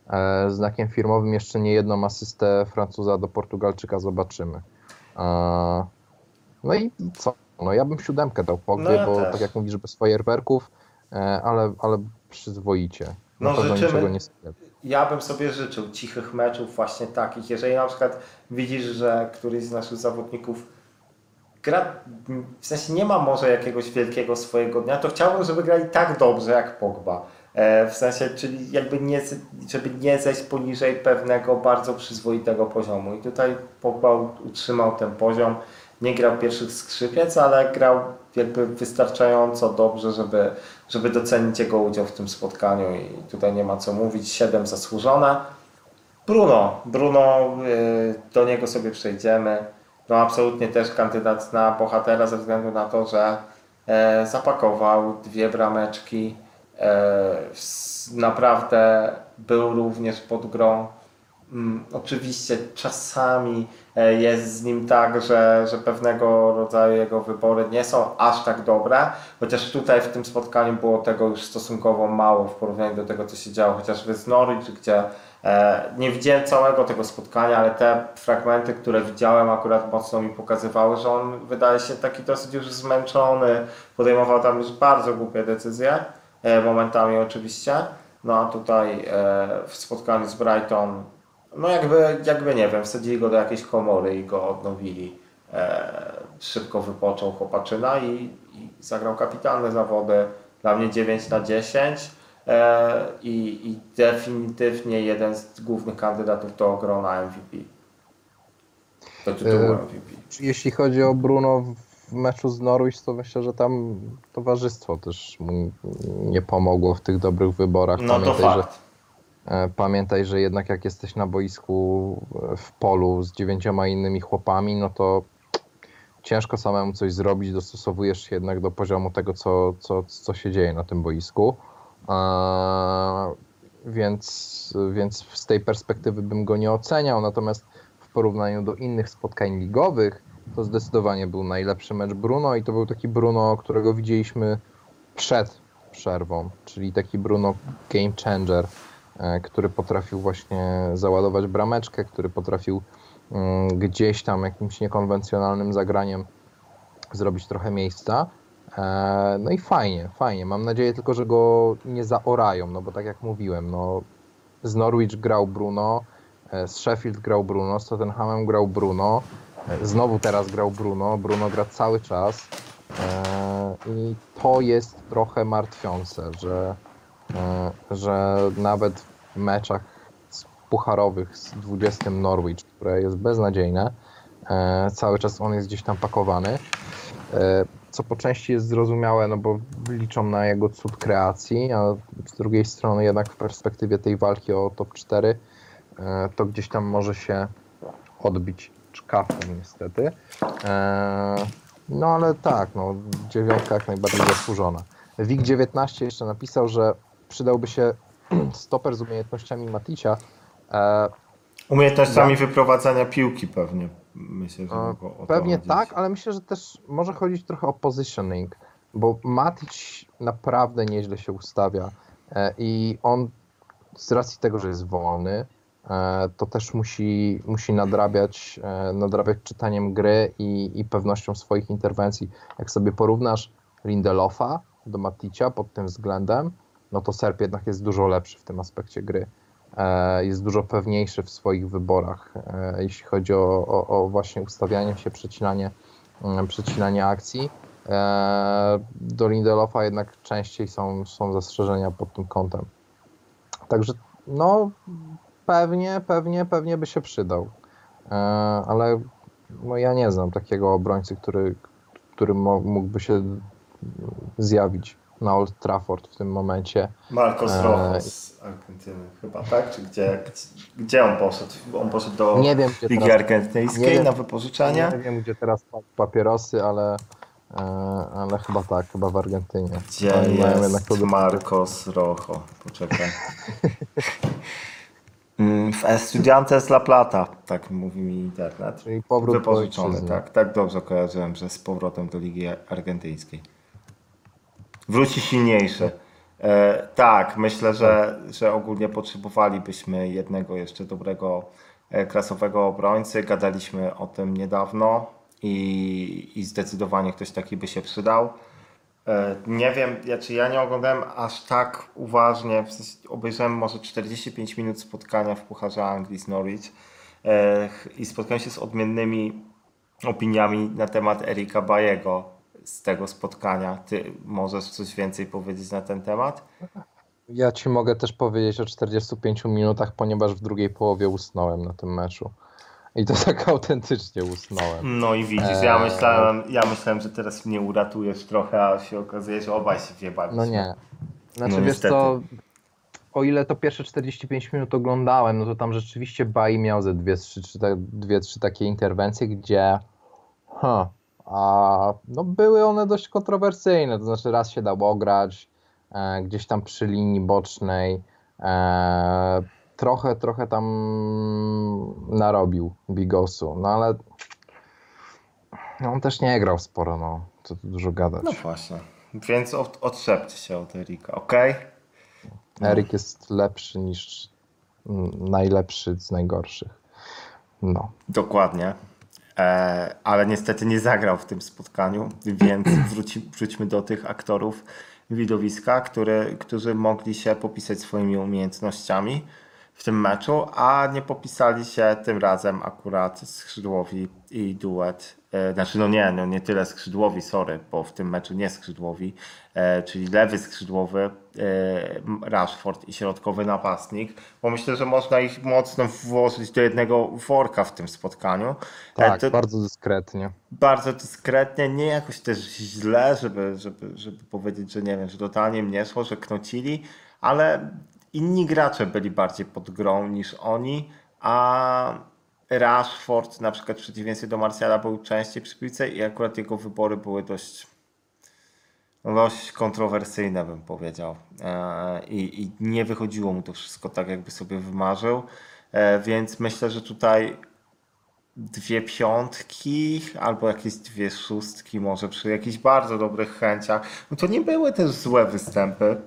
e, znakiem firmowym. Jeszcze nie jedną asystę Francuza do Portugalczyka zobaczymy. No i co? No ja bym siódemkę dał Pogbie, No ja bo też. tak jak mówisz, bez fajerwerków, e, ale, ale przyzwoicie. No, pewno życzymy. nie. Ja bym sobie życzył cichych meczów właśnie takich. Jeżeli na przykład widzisz, że któryś z naszych zawodników gra, w sensie nie ma może jakiegoś wielkiego swojego dnia, to chciałbym, żeby grali tak dobrze jak Pogba. E, W sensie, czyli jakby nie, żeby nie zejść poniżej pewnego bardzo przyzwoitego poziomu. I tutaj Pogba utrzymał ten poziom. Nie grał pierwszych skrzypiec, ale grał jakby wystarczająco dobrze, żeby, żeby docenić jego udział w tym spotkaniu i tutaj nie ma co mówić. 7 zasłużone. Bruno, Bruno, y, do niego sobie przejdziemy. No absolutnie też kandydat na bohatera ze względu na to, że e, zapakował dwie brameczki. E, naprawdę był również pod grą. Mm, Oczywiście czasami e, jest z nim tak, że, że pewnego rodzaju jego wybory nie są aż tak dobre, chociaż tutaj w tym spotkaniu było tego już stosunkowo mało w porównaniu do tego, co się działo chociażby z Norwich, gdzie nie widziałem całego tego spotkania, ale te fragmenty, które widziałem akurat mocno mi pokazywały, że on wydaje się taki dosyć już zmęczony, podejmował tam już bardzo głupie decyzje, e, momentami oczywiście, no a tutaj e, w spotkaniu z Brighton no jakby, jakby nie wiem, wsadzili go do jakiejś komory i go odnowili. E, szybko wypoczął chłopaczyna i, i zagrał kapitalne zawody. Dla mnie 9 na 10 e, i, i definitywnie jeden z głównych kandydatów do grona MVP. Do tytułu E, MVP. Jeśli chodzi o Bruno w meczu z Norwich, to myślę, że tam towarzystwo też mu nie pomogło w tych dobrych wyborach. No to Pamiętaj, że fakt. E, Pamiętaj, że jednak jak jesteś na boisku e, w polu z dziewięcioma innymi chłopami, no to ciężko samemu coś zrobić, dostosowujesz się jednak do poziomu tego, co, co, co się dzieje na tym boisku. Więc, więc z tej perspektywy bym go nie oceniał, natomiast w porównaniu do innych spotkań ligowych, to zdecydowanie był najlepszy mecz Bruno i to był taki Bruno, którego widzieliśmy przed przerwą, czyli taki Bruno game changer e, który potrafił właśnie załadować brameczkę, który potrafił mm, gdzieś tam jakimś niekonwencjonalnym zagraniem zrobić trochę miejsca. E, No i fajnie, fajnie. Mam nadzieję tylko, że go nie zaorają, no bo tak jak mówiłem, no z Norwich grał Bruno, e, z Sheffield grał Bruno, z Tottenhamem grał Bruno, e, znowu teraz grał Bruno, Bruno gra cały czas i to jest trochę martwiące, że że nawet w meczach pucharowych z 20 Norwich, które jest beznadziejne, cały czas on jest gdzieś tam pakowany. Co po części jest zrozumiałe, no bo liczą na jego cud kreacji, a z drugiej strony jednak w perspektywie tej walki o top 4 e, to gdzieś tam może się odbić czkawką niestety. E, No ale tak, no dziewiątka jak najbardziej zasłużona. WIG19 jeszcze napisał, że przydałby się stoper z umiejętnościami Maticia. E, Umiejętnościami wyprowadzania piłki pewnie. Myślę, że E, o Pewnie tak, ale myślę, że też może chodzić trochę o positioning, bo Matic naprawdę nieźle się ustawia e, i on z racji tego, że jest wolny, e, to też musi, musi nadrabiać, nadrabiać czytaniem gry i, i pewnością swoich interwencji. Jak sobie porównasz Lindelofa do Maticia pod tym względem, no to Serb jednak jest dużo lepszy w tym aspekcie gry. E, Jest dużo pewniejszy w swoich wyborach, e, jeśli chodzi o, o, o właśnie ustawianie się, przecinanie, mm, przecinanie akcji. E, Do Lindelofa jednak częściej są, są zastrzeżenia pod tym kątem. Także no pewnie, pewnie, pewnie by się przydał. Ale no, ja nie znam takiego obrońcy, który, który mógłby się zjawić na Old Trafford w tym momencie. Marcos Eee, Rojo z Argentyny chyba, tak? Czy gdzie, gdzie, on poszedł? On poszedł do Nie wiem, Ligi teraz, Argentyńskiej wiem. na wypożyczenie? nie wiem, gdzie teraz pa- papierosy, ale, e, ale chyba tak, chyba w Argentynie. Gdzie jest produkt- Marcos Rojo? Poczekaj. Mm, W Estudiantes La Plata, tak mówi mi internet. Czyli powrót Wypożyczony, tak. Tak dobrze kojarzyłem, że z powrotem do Ligi Argentyńskiej. Wróci silniejszy. E, tak, myślę, że, że ogólnie potrzebowalibyśmy jednego jeszcze dobrego e, klasowego obrońcy. Gadaliśmy o tym niedawno i, i zdecydowanie ktoś taki by się przydał. E, Nie wiem, ja, czy ja nie oglądałem aż tak uważnie, w sensie obejrzałem może 45 minut spotkania w Pucharze Anglii z Norwich e, i spotkałem się z odmiennymi opiniami na temat Erika Bajego z tego spotkania. Ty możesz coś więcej powiedzieć na ten temat? Ja ci mogę też powiedzieć o 45 minutach, ponieważ w drugiej połowie usnąłem na tym meczu. I to tak autentycznie usnąłem. No i widzisz, ja Eee. myślałem, ja myślałem, że teraz mnie uratujesz trochę, a się okazuje, że obaj się wjebaliśmy. No nie. Znaczy No wiesz niestety. co, o ile to pierwsze 45 minut oglądałem, no to tam rzeczywiście Bai miał ze dwie, trzy, trzy, dwie, trzy takie interwencje, gdzie huh, a, no były one dość kontrowersyjne, to znaczy raz się dało grać, e, gdzieś tam przy linii bocznej, e, trochę, trochę tam narobił Bigosu, no ale on też nie grał sporo, no, co tu dużo gadać. No właśnie. Więc od, odszepcie się od Erika, okej? Erik jest lepszy niż mm, najlepszy z najgorszych. No. Dokładnie. E, ale niestety nie zagrał w tym spotkaniu, więc wróci, wróćmy do tych aktorów widowiska, które, którzy mogli się popisać swoimi umiejętnościami w tym meczu, a nie popisali się tym razem akurat skrzydłowi i duet. E, znaczy, no nie, no nie tyle skrzydłowi, sorry, bo w tym meczu nie skrzydłowi, e, czyli lewy skrzydłowy e, Rashford i środkowy napastnik, bo myślę, że można ich mocno włożyć do jednego worka w tym spotkaniu. Tak, to- bardzo dyskretnie. bardzo dyskretnie, nie jakoś też źle, żeby, żeby, żeby powiedzieć, że nie wiem, że totalnie mnie szło, że knocili, ale inni gracze byli bardziej pod grą niż oni, a Rashford na przykład w przeciwieństwie do Martiala był częściej przy piłce i akurat jego wybory były dość dość kontrowersyjne bym powiedział. E, I, i nie wychodziło mu to wszystko tak jakby sobie wymarzył, E, więc myślę, że tutaj dwie piątki albo jakieś dwie szóstki może przy jakichś bardzo dobrych chęciach. No to nie były też złe występy,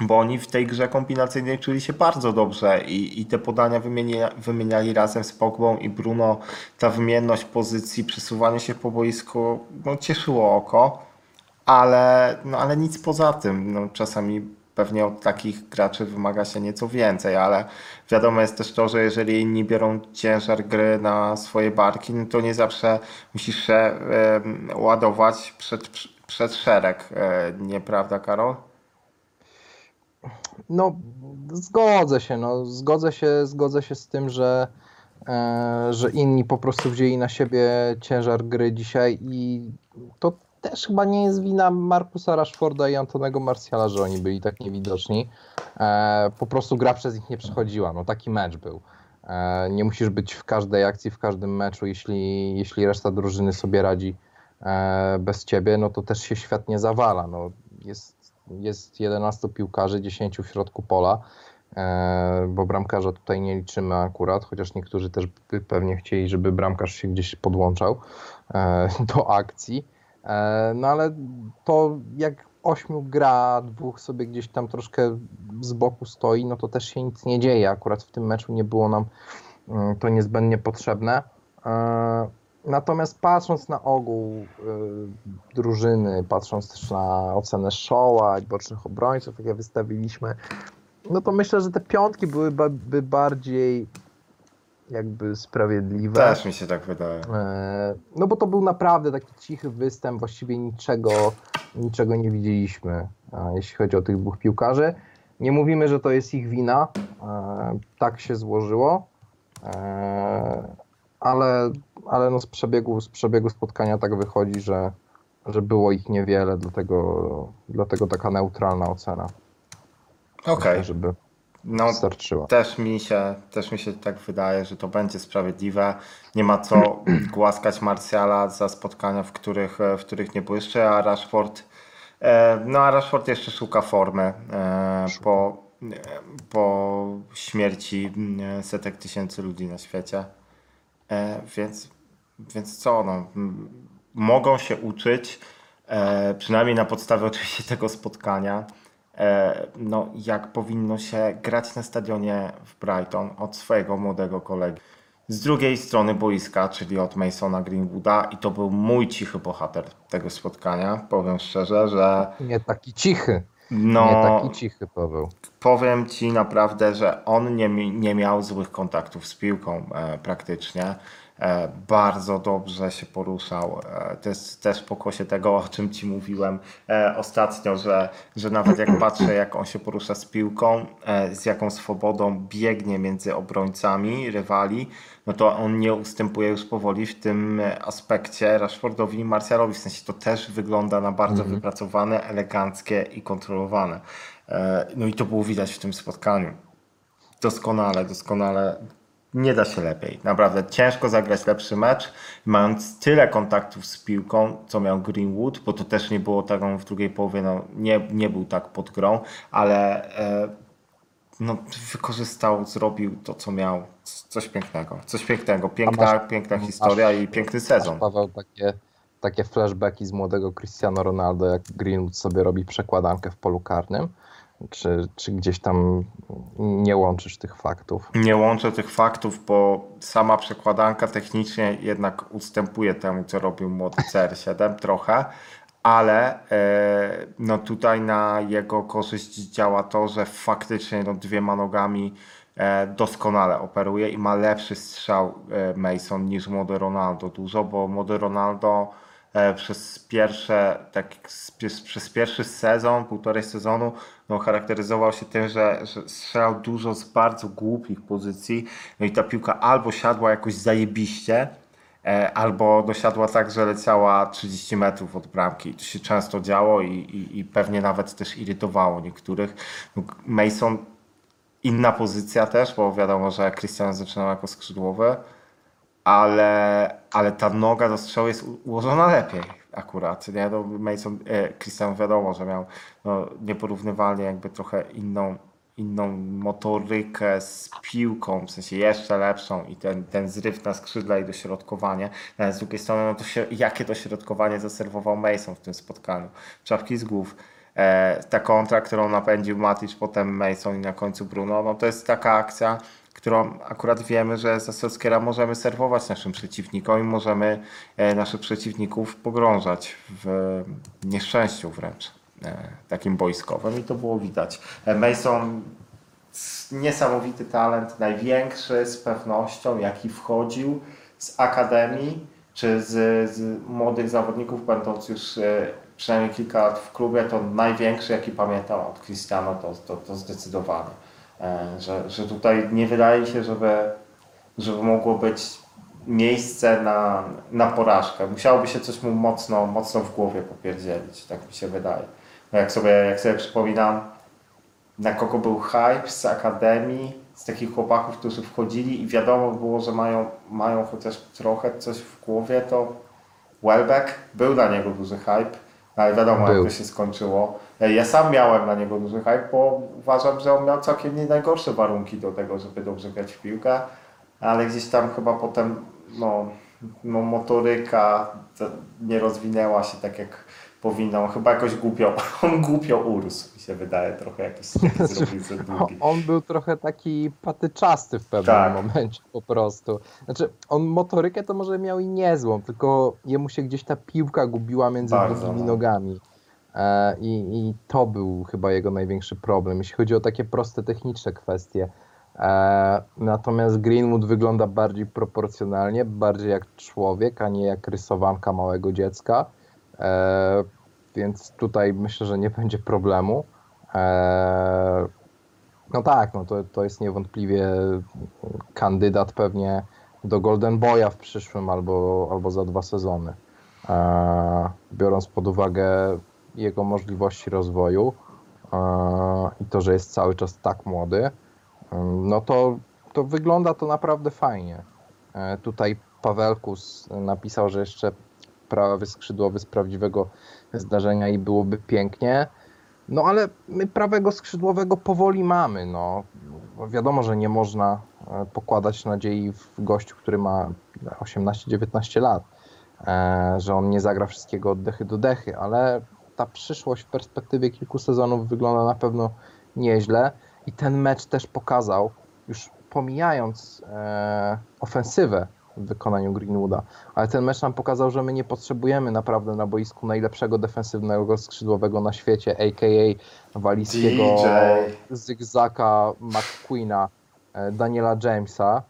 bo oni w tej grze kombinacyjnej czuli się bardzo dobrze i, i te podania wymienia, wymieniali razem z Pogbą i Bruno. Ta wymienność pozycji, przesuwanie się po boisku no, cieszyło oko, ale, no, ale nic poza tym. No, czasami pewnie od takich graczy wymaga się nieco więcej, ale wiadomo jest też to, że jeżeli inni biorą ciężar gry na swoje barki, no to nie zawsze musisz się em, ładować przed, przed szereg. E, nieprawda, Karol? No, zgodzę się, no, zgodzę się, zgodzę się z tym, że, e, że inni po prostu wzięli na siebie ciężar gry dzisiaj i to też chyba nie jest wina Markusa Rashforda i Antonego Martiala, że oni byli tak niewidoczni. E, po prostu gra przez nich nie przechodziła, no taki mecz był. E, nie musisz być w każdej akcji, w każdym meczu, jeśli, jeśli reszta drużyny sobie radzi e, bez ciebie, no to też się świat nie zawala. No, jest, jest 11 piłkarzy, 10 w środku pola, e, bo bramkarza tutaj nie liczymy akurat, chociaż niektórzy też by pewnie chcieli, żeby bramkarz się gdzieś podłączał e, do akcji. E, no ale to jak ośmiu gra, dwóch sobie gdzieś tam troszkę z boku stoi, no to też się nic nie dzieje. Akurat w tym meczu nie było nam mm, to niezbędnie potrzebne. Natomiast patrząc na ogół y, drużyny, patrząc też na ocenę Showa i bocznych obrońców, jakie wystawiliśmy, no to myślę, że te piątki byłyby bardziej jakby sprawiedliwe. Też mi się tak wydaje. E, No bo to był naprawdę taki cichy występ, właściwie niczego, niczego nie widzieliśmy, jeśli chodzi o tych dwóch piłkarzy. Nie mówimy, że to jest ich wina, e, tak się złożyło, e, ale, ale no z, przebiegu, z przebiegu spotkania tak wychodzi, że, że było ich niewiele, dlatego, dlatego taka neutralna ocena, Okej, żeby no starczyła. też mi, się, też mi się tak wydaje, że to będzie sprawiedliwe. Nie ma co głaskać Martiala za spotkania, w których, w których nie błyszczy, a Rashford, e, no a Rashford jeszcze szuka formy e, po, po śmierci mm, setek tysięcy ludzi na świecie. E, więc, więc co, no, mogą się uczyć, e, przynajmniej na podstawie oczywiście tego spotkania, e, no, jak powinno się grać na stadionie w Brighton od swojego młodego kolegi. Z drugiej strony boiska, czyli od Masona Greenwooda i to był mój cichy bohater tego spotkania. Powiem szczerze, że Nie taki cichy, no, nie taki cichy Paweł. powiem ci naprawdę, że on nie, nie miał złych kontaktów z piłką e, praktycznie. E, bardzo dobrze się poruszał. E, to jest też pokłosie tego, o czym ci mówiłem e, ostatnio, że, że nawet jak patrzę, jak on się porusza z piłką, z jaką swobodą biegnie między obrońcami rywali, no to on nie ustępuje już powoli w tym aspekcie Rashfordowi i Martialowi. W sensie to też wygląda na bardzo wypracowane, eleganckie i kontrolowane. No i to było widać w tym spotkaniu. Doskonale, doskonale. Nie da się lepiej. Naprawdę ciężko zagrać lepszy mecz, mając tyle kontaktów z piłką, co miał Greenwood, bo to też nie było taką w drugiej połowie, no, nie, nie był tak pod grą, ale e, no, wykorzystał, zrobił to, co miał. Coś pięknego. Coś pięknego. Piękna, masz- piękna masz- historia i piękny sezon. Masz, Paweł, takie, takie flashbacki z młodego Cristiano Ronaldo, jak Greenwood sobie robi przekładankę w polu karnym? Czy, czy gdzieś tam nie łączysz tych faktów? Nie łączę tych faktów, bo sama przekładanka technicznie jednak ustępuje temu, co robił młody CR7 trochę, ale e, no tutaj na jego korzyść działa to, że faktycznie no, dwiema nogami e, doskonale operuje i ma lepszy strzał e, Mason niż młody Ronaldo dużo, bo młody Ronaldo przez pierwsze, tak, przez, pierwszy sezon, półtorej sezonu, no, charakteryzował się tym, że, że strzelał dużo z bardzo głupich pozycji, no i ta piłka albo siadła jakoś zajebiście, e, albo dosiadła tak, że leciała 30 metrów od bramki. To się często działo i, i, i pewnie nawet też irytowało niektórych. No, Mason inna pozycja też, bo wiadomo, że Christian zaczynał jako skrzydłowy, ale, ale ta noga do strzału jest ułożona lepiej akurat. Nie? No, Mason, e, Christian wiadomo, że miał no, nieporównywalnie jakby trochę inną, inną motorykę z piłką, w sensie jeszcze lepszą i ten, ten zryw na skrzydle i dośrodkowanie. Ale z drugiej strony, no to się, jakie dośrodkowanie zaserwował Mason w tym spotkaniu? Czapki z głów. E, ta kontra, którą napędził Matic, potem Mason i na końcu Bruno, no to jest taka akcja, którą akurat wiemy, że za Solskiera możemy serwować naszym przeciwnikom i możemy e, naszych przeciwników pogrążać w nieszczęściu wręcz e, takim boiskowym i to było widać. E, Mason niesamowity talent, największy z pewnością, jaki wchodził z akademii czy z, z młodych zawodników, będąc już e, przynajmniej kilka lat w klubie, to największy, jaki pamiętam od Cristiano, to, to, to zdecydowanie. E, Że, że tutaj nie wydaje się, żeby, żeby mogło być miejsce na, na porażkę. Musiałoby się coś mu mocno, mocno w głowie popierdzielić, tak mi się wydaje. No jak, sobie, jak sobie przypominam, na kogo był hype z akademii, z takich chłopaków, którzy wchodzili i wiadomo było, że mają, mają chociaż trochę coś w głowie, to Welbeck był na niego duży hype, ale wiadomo Był. jak to się skończyło. Ja sam miałem na niego duży hype, bo uważam, że on miał całkiem nie najgorsze warunki do tego, żeby dobrze grać w piłkę, ale gdzieś tam chyba potem no, no motoryka to nie rozwinęła się tak jak powinna. On chyba jakoś głupio, on głupio urósł, mi się wydaje, trochę jakiś zrobił za długi. On był trochę taki patyczasty w pewnym Tak. momencie po prostu. Znaczy, on motorykę to może miał i niezłą, tylko jemu się gdzieś ta piłka gubiła między Bardzo, drugimi no. nogami. E, i, I to był chyba jego największy problem, jeśli chodzi o takie proste techniczne kwestie. E, natomiast Greenwood wygląda bardziej proporcjonalnie, bardziej jak człowiek, a nie jak rysowanka małego dziecka. E, więc tutaj myślę, że nie będzie problemu. No tak, no to, to jest niewątpliwie kandydat pewnie do Golden Boya w przyszłym albo, albo za dwa sezony. Biorąc pod uwagę jego możliwości rozwoju e, i to, że jest cały czas tak młody, em, no to, to wygląda to naprawdę fajnie. E, tutaj Pawelkus napisał, że jeszcze prawy skrzydłowy z prawdziwego zdarzenia i byłoby pięknie. No ale my prawego skrzydłowego powoli mamy. No. Wiadomo, że nie można e, pokładać nadziei w gościu, który ma 18-19 lat, e, że on nie zagra wszystkiego od dechy do dechy, ale ta przyszłość w perspektywie kilku sezonów wygląda na pewno nieźle i ten mecz też pokazał, już pomijając e, ofensywę w wykonaniu Greenwooda, ale ten mecz nam pokazał, że my nie potrzebujemy naprawdę na boisku najlepszego defensywnego skrzydłowego na świecie, a.k.a. walijskiego zygzaka McQueena, e, Daniela Jamesa,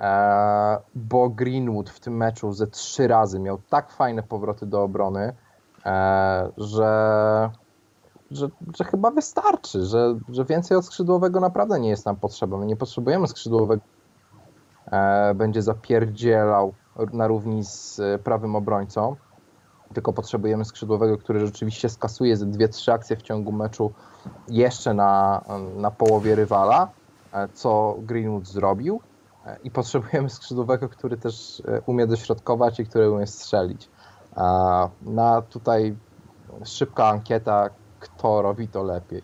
e, bo Greenwood w tym meczu ze trzy razy miał tak fajne powroty do obrony, że, że, że chyba wystarczy, że, że więcej od skrzydłowego naprawdę nie jest nam potrzeba. My nie potrzebujemy skrzydłowego, e, będzie zapierdzielał na równi z e, prawym obrońcą, tylko potrzebujemy skrzydłowego, który rzeczywiście skasuje ze dwie, trzy akcje w ciągu meczu jeszcze na, na połowie rywala, e, co Greenwood zrobił. E, I potrzebujemy skrzydłowego, który też e, umie dośrodkować i który umie strzelić. Na tutaj szybka ankieta, kto robi to lepiej.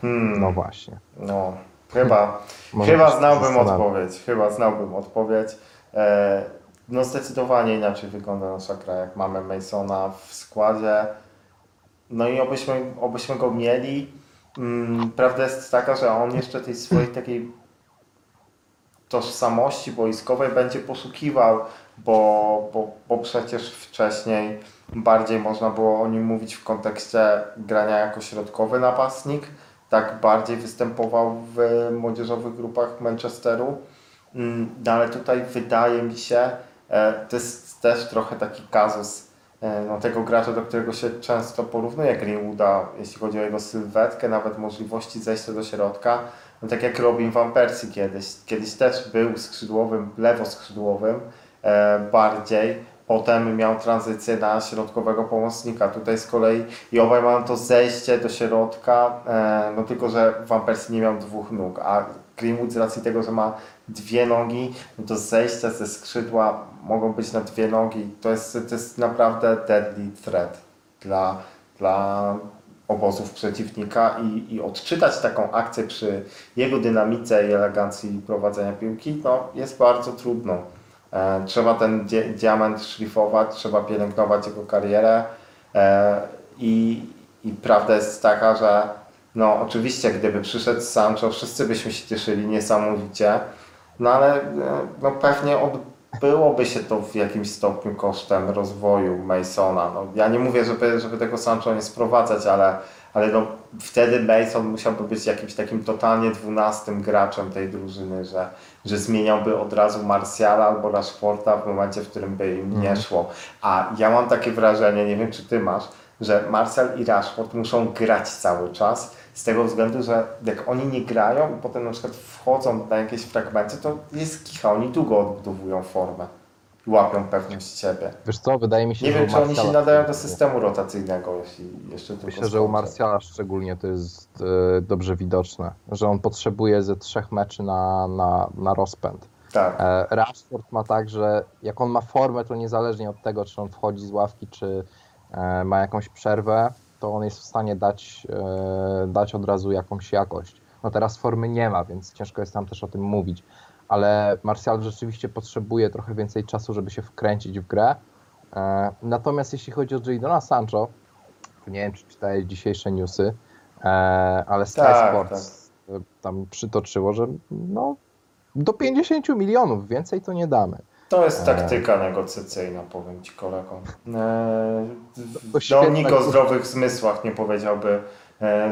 Hmm, No właśnie. no, chyba, chyba znałbym odpowiedź. Chyba znałbym odpowiedź. E, no zdecydowanie inaczej wygląda nasza gra, jak mamy Masona w składzie. No i obyśmy, obyśmy go mieli. Mm, prawda jest taka, że on jeszcze tej swojej takiej tożsamości boiskowej będzie poszukiwał, bo, bo, bo przecież wcześniej bardziej można było o nim mówić w kontekście grania jako środkowy napastnik. Tak bardziej występował w młodzieżowych grupach Manchesteru. Mm, No ale tutaj wydaje mi się, e, to jest też trochę taki kazus e, no, tego gracza, do którego się często porównuje Greenwooda, jeśli chodzi o jego sylwetkę, nawet możliwości zejścia do środka. No, tak jak Robin Van Persie kiedyś. Kiedyś też był skrzydłowym, lewoskrzydłowym bardziej. Potem miał tranzycję na środkowego pomocnika. Tutaj z kolei i obaj mają to zejście do środka, e, no tylko, że Van Persie nie miał dwóch nóg, a Greenwood z racji tego, że ma dwie nogi, no to zejścia ze skrzydła mogą być na dwie nogi. To jest, to jest naprawdę deadly threat dla, dla obozów przeciwnika i, i odczytać taką akcję przy jego dynamice i elegancji prowadzenia piłki, no jest bardzo trudno. E, trzeba ten di- diament szlifować, trzeba pielęgnować jego karierę e, i, i prawda jest taka, że no oczywiście gdyby przyszedł Sancho, wszyscy byśmy się cieszyli niesamowicie, no ale e, no, pewnie odbyłoby się to w jakimś stopniu kosztem rozwoju Masona. No, ja nie mówię, żeby, żeby tego Sancho nie sprowadzać, ale, ale no, wtedy Mason musiałby być jakimś takim totalnie dwunastym graczem tej drużyny, że, że zmieniałby od razu Martiala albo Rashforda w momencie, w którym by im nie szło. A ja mam takie wrażenie, nie wiem czy ty masz, że Martial i Rashford muszą grać cały czas, z tego względu, że jak oni nie grają i potem na przykład wchodzą na jakieś fragmenty, to jest kicha, oni długo odbudowują formę łapią pewność siebie. Wiesz co, wydaje mi się, Nie że wiem, czy oni się nadają do systemu rotacyjnego, jeśli jeszcze tylko Myślę, że u. Marsjala szczególnie to jest e, dobrze widoczne, że on potrzebuje ze trzech meczy na, na, na rozpęd. Tak, E, Rashford ma tak, że jak on ma formę, to niezależnie od tego, czy on wchodzi z ławki, czy e, ma jakąś przerwę, to on jest w stanie dać, e, dać od razu jakąś jakość. No teraz formy nie ma, więc ciężko jest nam też o tym mówić. Ale Martial rzeczywiście potrzebuje trochę więcej czasu, żeby się wkręcić w grę. E, natomiast jeśli chodzi o Jadona Sancho, nie wiem, czy czytałeś dzisiejsze newsy, e, ale Sky Tak, Sports e, tam przytoczyło, że no, do 50 milionów, więcej to nie damy. to jest taktyka negocjacyjna, powiem Ci kolego. E, to do świetna nikt o zdrowych zmysłach nie powiedziałby,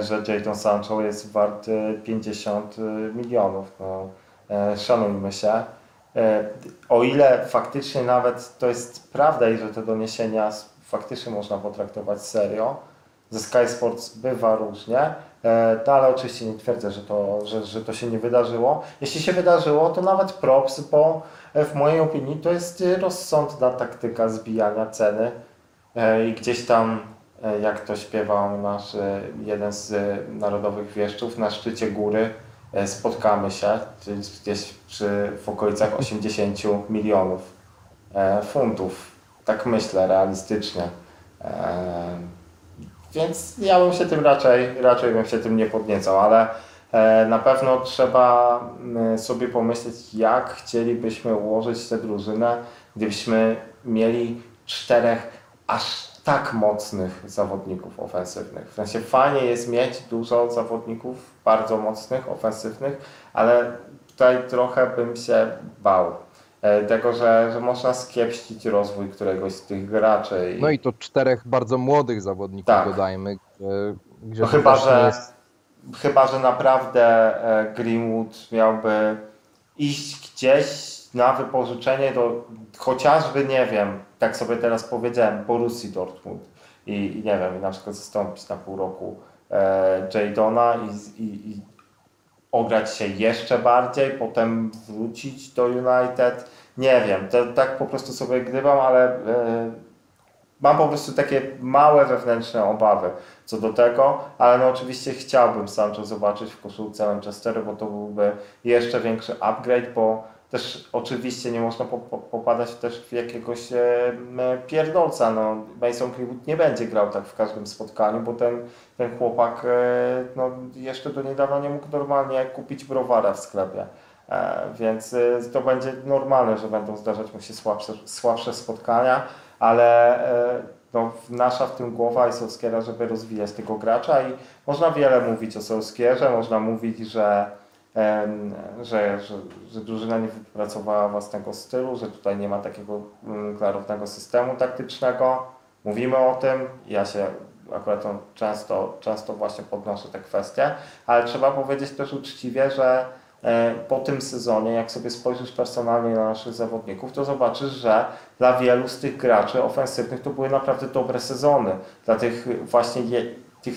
że Jadon Sancho jest wart e, 50 milionów. No, szanujmy się. E, O ile faktycznie nawet to jest prawda i że te doniesienia faktycznie można potraktować serio, ze Sky Sports bywa różnie, e, no ale oczywiście nie twierdzę, że to, że, że to się nie wydarzyło. Jeśli się wydarzyło, to nawet props, bo e, w mojej opinii to jest e, rozsądna taktyka zbijania ceny E, i gdzieś tam, e, jak to śpiewał nasz e, jeden z e, narodowych wieszczów, na szczycie góry e, spotkamy się, czyli gdzieś przy, w okolicach 80 milionów e, funtów. Tak myślę realistycznie. E, Więc ja bym się tym raczej, raczej bym się tym nie podniecał, ale e, na pewno trzeba sobie pomyśleć, jak chcielibyśmy ułożyć tę drużynę, gdybyśmy mieli czterech aż tak mocnych zawodników ofensywnych. W sensie fajnie jest mieć dużo zawodników bardzo mocnych, ofensywnych, ale tutaj trochę bym się bał e, tego, że, że można skiepścić rozwój któregoś z tych graczy. No i to czterech bardzo młodych zawodników Tak. dodajmy, gdzie, No chyba, że, jest- chyba, że naprawdę e, Greenwood miałby iść gdzieś na wypożyczenie do chociażby, nie wiem, tak sobie teraz powiedziałem, Borussii Dortmund i, i nie wiem, i na przykład zastąpić na pół roku e, Jadona i, i, i ograć się jeszcze bardziej, potem wrócić do United. Nie wiem, to, tak po prostu sobie gdybam, ale e, mam po prostu takie małe wewnętrzne obawy co do tego, ale no oczywiście chciałbym Sancho zobaczyć w koszulce Manchesteru, bo to byłby jeszcze większy upgrade, bo też oczywiście nie można po, po, popadać też w jakiegoś e, pierdolca. No, Mason Greenwood nie będzie grał tak w każdym spotkaniu, bo ten, ten chłopak e, no, jeszcze do niedawna nie mógł normalnie kupić browara w sklepie. E, Więc e, to będzie normalne, że będą zdarzać mu się słabsze, słabsze spotkania, ale e, no, nasza w tym głowa jest Solskiera, żeby rozwijać tego gracza i można wiele mówić o Solskierze, można mówić, że, że, że, że drużyna nie wypracowała własnego stylu, że tutaj nie ma takiego mm, klarownego systemu taktycznego. Mówimy o tym, ja się akurat to często, często właśnie podnoszę te kwestie, ale trzeba powiedzieć też uczciwie, że e, po tym sezonie, jak sobie spojrzysz personalnie na naszych zawodników, to zobaczysz, że dla wielu z tych graczy ofensywnych to były naprawdę dobre sezony. Dla tych właśnie tych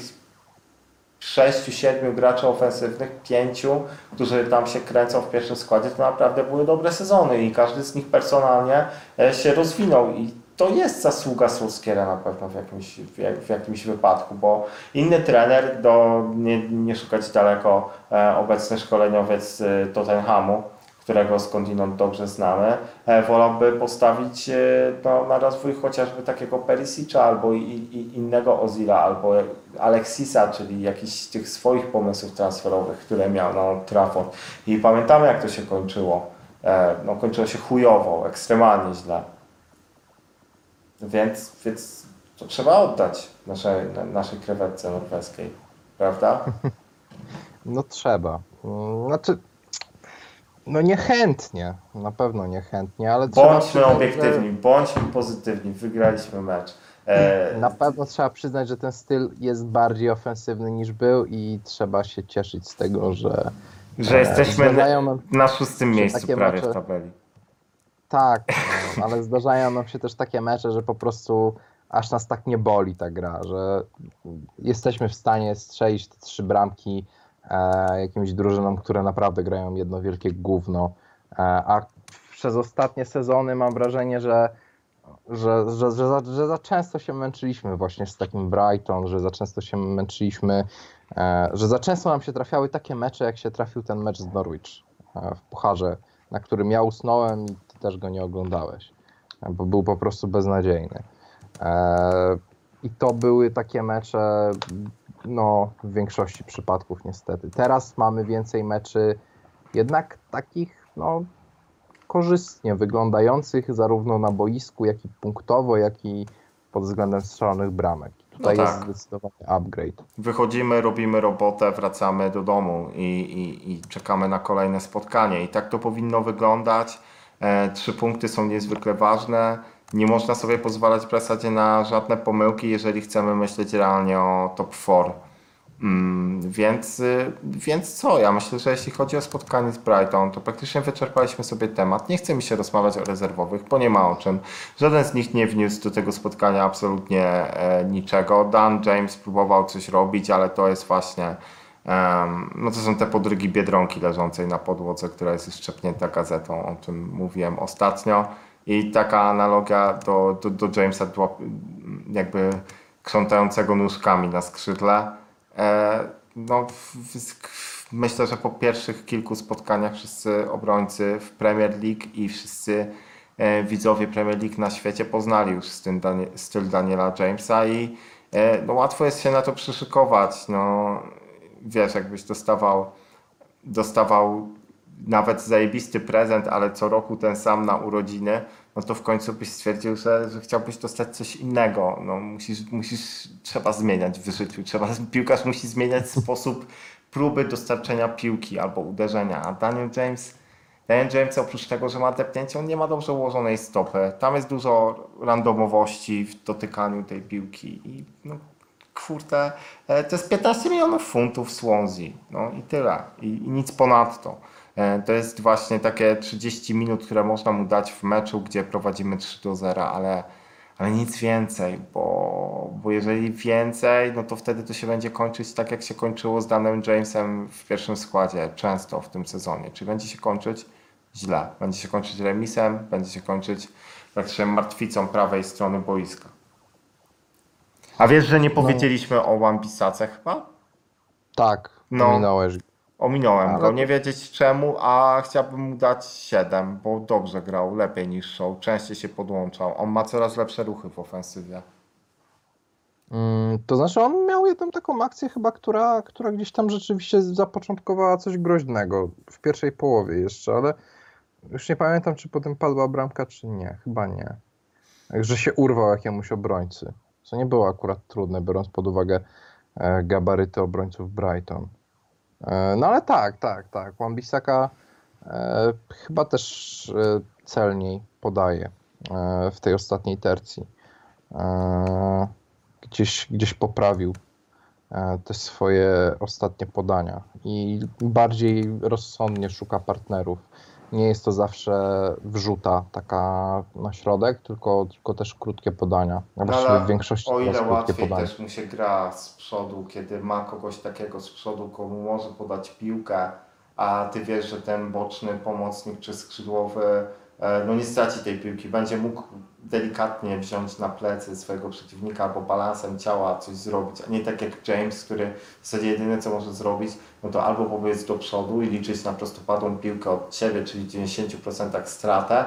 sześciu, siedmiu graczy ofensywnych, pięciu, którzy tam się kręcą w pierwszym składzie, to naprawdę były dobre sezony i każdy z nich personalnie e, się rozwinął. I to jest zasługa Solskiera na pewno w jakimś, w, jak- w jakimś wypadku, bo inny trener, do, nie, nie szukać daleko, e, obecny szkoleniowiec e, Tottenhamu, którego skądinąd dobrze znamy, e, wolałby postawić e, no, na rozwój chociażby takiego Perisicza albo i, i innego Ozila, albo Alexisa, czyli jakichś tych swoich pomysłów transferowych, które miał na Old Trafford. I pamiętamy jak to się kończyło. E, No, kończyło się chujowo, ekstremalnie źle. Więc, więc to trzeba oddać naszej, na- naszej krewetce norweskiej, prawda? No trzeba. Znaczy, no niechętnie, na pewno niechętnie, ale Bądźmy przyznać, że- obiektywni, bądźmy pozytywni, wygraliśmy mecz. E, Na pewno trzeba przyznać, że ten styl jest bardziej ofensywny niż był i trzeba się cieszyć z tego, że że e, jesteśmy zdarzają na szóstym że miejscu prawie w mecze- tabeli. tak, ale zdarzają nam się też takie mecze, że po prostu aż nas tak nie boli ta gra, że jesteśmy w stanie strzelić te trzy bramki jakimś drużynom, które naprawdę grają jedno wielkie gówno. E, a przez ostatnie sezony mam wrażenie, że że, że, że, za, że za często się męczyliśmy właśnie z takim Brighton, że za często się męczyliśmy, e, że za często nam się trafiały takie mecze, jak się trafił ten mecz z Norwich e, w Pucharze, na którym ja usnąłem i ty też go nie oglądałeś, e, bo był po prostu beznadziejny. E, I to były takie mecze, no w większości przypadków niestety. Teraz mamy więcej meczy jednak takich, no korzystnie wyglądających zarówno na boisku, jak i punktowo, jak i pod względem strzelonych bramek. Tutaj No jest tak. zdecydowanie upgrade. Wychodzimy, robimy robotę, wracamy do domu i, i, i czekamy na kolejne spotkanie. I tak to powinno wyglądać. E, trzy punkty są niezwykle ważne. Nie można sobie pozwalać w zasadzie na żadne pomyłki, jeżeli chcemy myśleć realnie o top 4. Mm, więc, y, więc co? Ja myślę, że jeśli chodzi o spotkanie z Brighton, to praktycznie wyczerpaliśmy sobie temat. Nie chce mi się rozmawiać o rezerwowych, bo nie ma o czym. Żaden z nich nie wniósł do tego spotkania absolutnie e, niczego. Dan James próbował coś robić, ale to jest właśnie. no to są te podrygi biedronki leżącej na podłodze, która jest szczepnięta gazetą, o czym mówiłem ostatnio. I taka analogia do, do, do Jamesa, jakby krzątającego nóżkami na skrzydle. E, no, myślę, że po pierwszych kilku spotkaniach wszyscy obrońcy w Premier League i wszyscy e, widzowie Premier League na świecie poznali już styl, Danie, styl Daniela Jamesa i e, no, łatwo jest się na to przyszykować. No, wiesz, jakbyś dostawał, dostawał nawet zajebisty prezent, ale co roku ten sam na urodziny, no to w końcu byś stwierdził, że, że chciałbyś dostać coś innego. No, musisz, musisz, trzeba zmieniać w życiu. Trzeba, piłkarz musi zmieniać sposób próby dostarczenia piłki albo uderzenia. A Daniel James, Daniel James oprócz tego, że ma depnięcie, on nie ma dobrze ułożonej stopy. Tam jest dużo randomowości w dotykaniu tej piłki i no, kurde, e, to jest 15 milionów funtów Swansea. No i tyle. I, i nic ponadto. E, To jest właśnie takie 30 minut, które można mu dać w meczu, gdzie prowadzimy 3 do 0, ale, ale nic więcej, bo, bo jeżeli więcej, no to wtedy to się będzie kończyć tak, jak się kończyło z Danem Jamesem w pierwszym składzie, często w tym sezonie. Czyli będzie się kończyć źle. Będzie się kończyć remisem, będzie się kończyć praktycznie martwicą prawej strony boiska. A wiesz, że nie powiedzieliśmy o One Pisace chyba? Tak, No. Ominąłem go, to- nie wiedzieć czemu, a chciałbym mu dać 7, bo dobrze grał, lepiej niż Show, częściej się podłączał. On ma coraz lepsze ruchy w ofensywie. Mm, To znaczy, on miał jedną taką akcję chyba, która, która gdzieś tam rzeczywiście zapoczątkowała coś groźnego w pierwszej połowie jeszcze, ale już nie pamiętam, czy potem padła bramka, czy nie. Chyba nie. Że się urwał jakiemuś obrońcy. Co nie było akurat trudne, biorąc pod uwagę e, gabaryty obrońców Brighton. E, No ale tak, tak, tak. Wan-Bissaka e, chyba też e, celniej podaje e, w tej ostatniej tercji. E, gdzieś, gdzieś poprawił e, te swoje ostatnie podania i bardziej rozsądnie szuka partnerów. Nie jest to zawsze wrzuta taka na środek, tylko, tylko też krótkie podania. Ale w większości O ile łatwiej podania. też mu się gra z przodu, kiedy ma kogoś takiego z przodu, komu może podać piłkę, a ty wiesz, że ten boczny pomocnik czy skrzydłowy no nie straci tej piłki, będzie mógł delikatnie wziąć na plecy swojego przeciwnika albo balansem ciała coś zrobić, a nie tak jak James, który w zasadzie jedyne co może zrobić, no to albo pobiec do przodu i liczyć na prostopadłą piłkę od siebie, czyli w 90% stratę,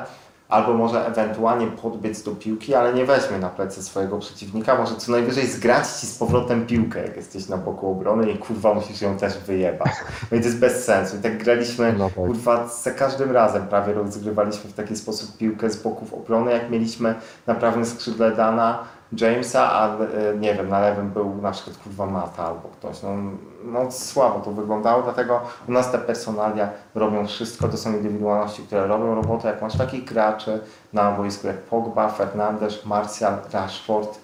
albo może ewentualnie podbiec do piłki, ale nie weźmie na plecy swojego przeciwnika, może co najwyżej zgrać ci z powrotem piłkę, jak jesteś na boku obrony i kurwa musisz ją też wyjebać. No i to jest bez sensu. I tak graliśmy, No tak. kurwa, za każdym razem prawie rozgrywaliśmy w taki sposób piłkę z boków obrony, jak mieliśmy na prawym skrzydle Dana Jamesa, a e, nie wiem, na lewym był na przykład kurwa Mata albo ktoś. No, no słabo to wyglądało, dlatego u nas te personalia robią wszystko, to są indywidualności, które robią robotę. Jak masz takich graczy na boisku jak Pogba, Fernandes, Martial, Rashford,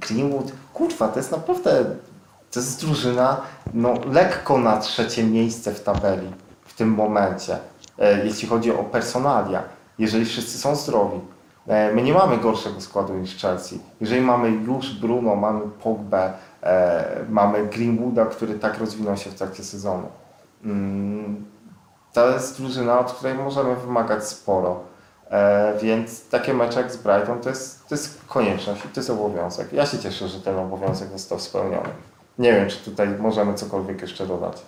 Greenwood, kurwa, to jest naprawdę, to jest drużyna no, lekko na trzecie miejsce w tabeli w tym momencie, e, jeśli chodzi o personalia, jeżeli wszyscy są zdrowi. E, My nie mamy gorszego składu niż Chelsea. Jeżeli mamy już Bruno, mamy Pogbę, e, mamy Greenwooda, który tak rozwinął się w trakcie sezonu. Mm, To jest drużyna, od której możemy wymagać sporo. E, więc takie mecze jak z Brighton to jest, to jest konieczność i to jest obowiązek. Ja się cieszę, że ten obowiązek został spełniony. Nie wiem, czy tutaj możemy cokolwiek jeszcze dodać.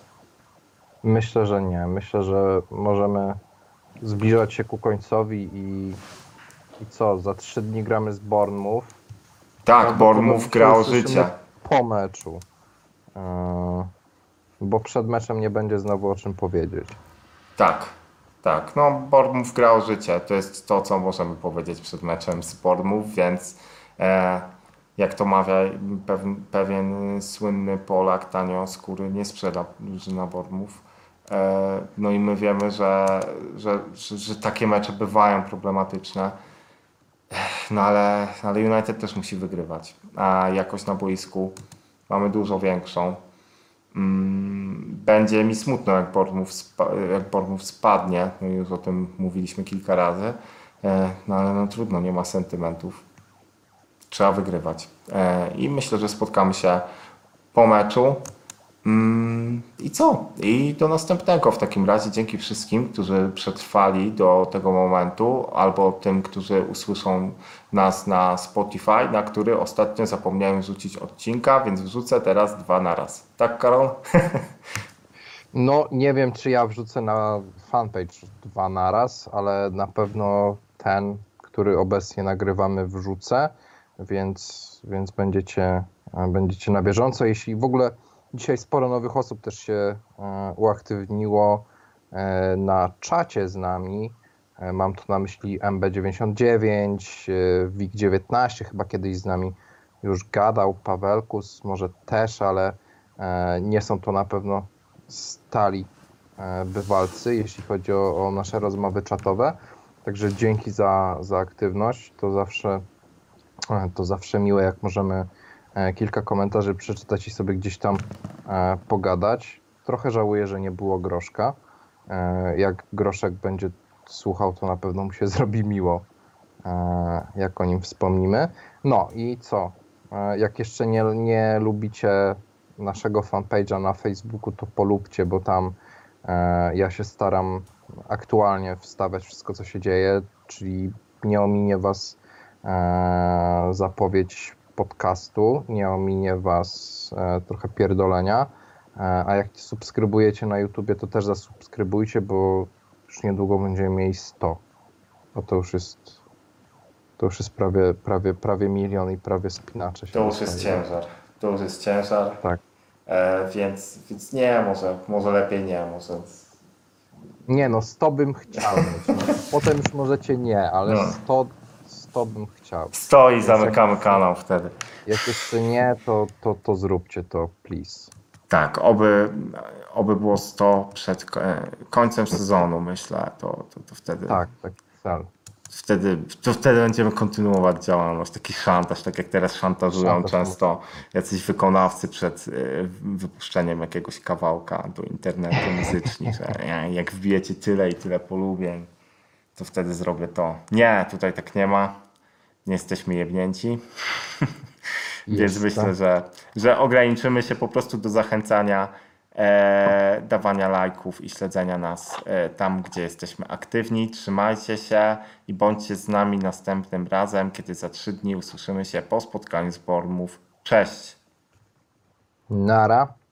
Myślę, że nie. Myślę, że możemy zbliżać się ku końcowi i, i co? Za trzy dni gramy z Bournemouth. Tak, Bournemouth grał usłyszymy życie. Po meczu. Yy, bo przed meczem nie będzie znowu o czym powiedzieć. Tak, tak. No, Bournemouth grał życie. To jest to, co możemy powiedzieć przed meczem z Bournemouth, więc e, jak to mawia pewien, pewien słynny Polak, tanio skóry nie sprzeda drużyna Bournemouth. E, no i my wiemy, że, że, że, że takie mecze bywają problematyczne. No ale, ale United też musi wygrywać, a jakość na boisku mamy dużo większą. Mm, Będzie mi smutno, jak Bournemouth, spa- jak Bournemouth spadnie. No już o tym mówiliśmy kilka razy. E, No ale no trudno, nie ma sentymentów. Trzeba wygrywać. E, I myślę, że spotkamy się po meczu. Mm, I co? I do następnego w takim razie. Dzięki wszystkim, którzy przetrwali do tego momentu, albo tym, którzy usłyszą nas na Spotify, na który ostatnio zapomniałem wrzucić odcinka, więc wrzucę teraz dwa na raz. Tak, Karol? No, nie wiem, czy ja wrzucę na fanpage dwa naraz, ale na pewno ten, który obecnie nagrywamy, wrzucę, więc, więc będziecie, będziecie na bieżąco. Jeśli w ogóle dzisiaj sporo nowych osób też się e, uaktywniło e, na czacie z nami. E, Mam tu na myśli MB99, e, WIG19, chyba kiedyś z nami już gadał, Pawelkus może też, ale nie są to na pewno stali bywalcy, jeśli chodzi o, o nasze rozmowy czatowe. Także dzięki za, za aktywność. To zawsze, to zawsze miłe, jak możemy kilka komentarzy przeczytać i sobie gdzieś tam e, pogadać. Trochę żałuję, że nie było groszka. E, Jak groszek będzie słuchał, to na pewno mu się zrobi miło, e, jak o nim wspomnimy. No i co? E, Jak jeszcze nie, nie lubicie naszego fanpage'a na Facebooku, to polubcie, bo tam e, ja się staram aktualnie wstawiać wszystko, co się dzieje, czyli nie ominie Was e, zapowiedź podcastu, nie ominie Was e, trochę pierdolenia, E, A jak subskrybujecie na YouTubie, to też zasubskrybujcie, bo już niedługo będziemy mieli 100. Bo to już jest to już jest prawie, prawie, prawie milion i prawie spinacze się To już jest ciężar. To już jest ciężar. Tak. E, więc, więc nie, może, może lepiej nie, może. Nie no, 100 bym chciał mieć. No, potem już możecie nie, ale No. 100, 100 bym chciał. Stoi, zamykamy kanał wtedy. Jak jeszcze nie, to, to, to zróbcie to, please. Tak, oby, oby było 100 przed e, końcem sezonu, myślę. To, to, to wtedy. Tak, tak, cel. Wtedy, to wtedy będziemy kontynuować działalność, taki szantaż, tak jak teraz szantażują Szantaż, często jacyś wykonawcy przed y, wypuszczeniem jakiegoś kawałka do internetu muzycznie, że ja- jak wbijecie tyle i tyle polubień, to wtedy zrobię to. Nie, tutaj tak nie ma. Nie jesteśmy jebnięci. Więc myślę, że, że ograniczymy się po prostu do zachęcania, e, dawania lajków i śledzenia nas e, tam, gdzie jesteśmy aktywni. Trzymajcie się i bądźcie z nami następnym razem, kiedy za trzy dni usłyszymy się po spotkaniu z Bormów. Cześć! Nara.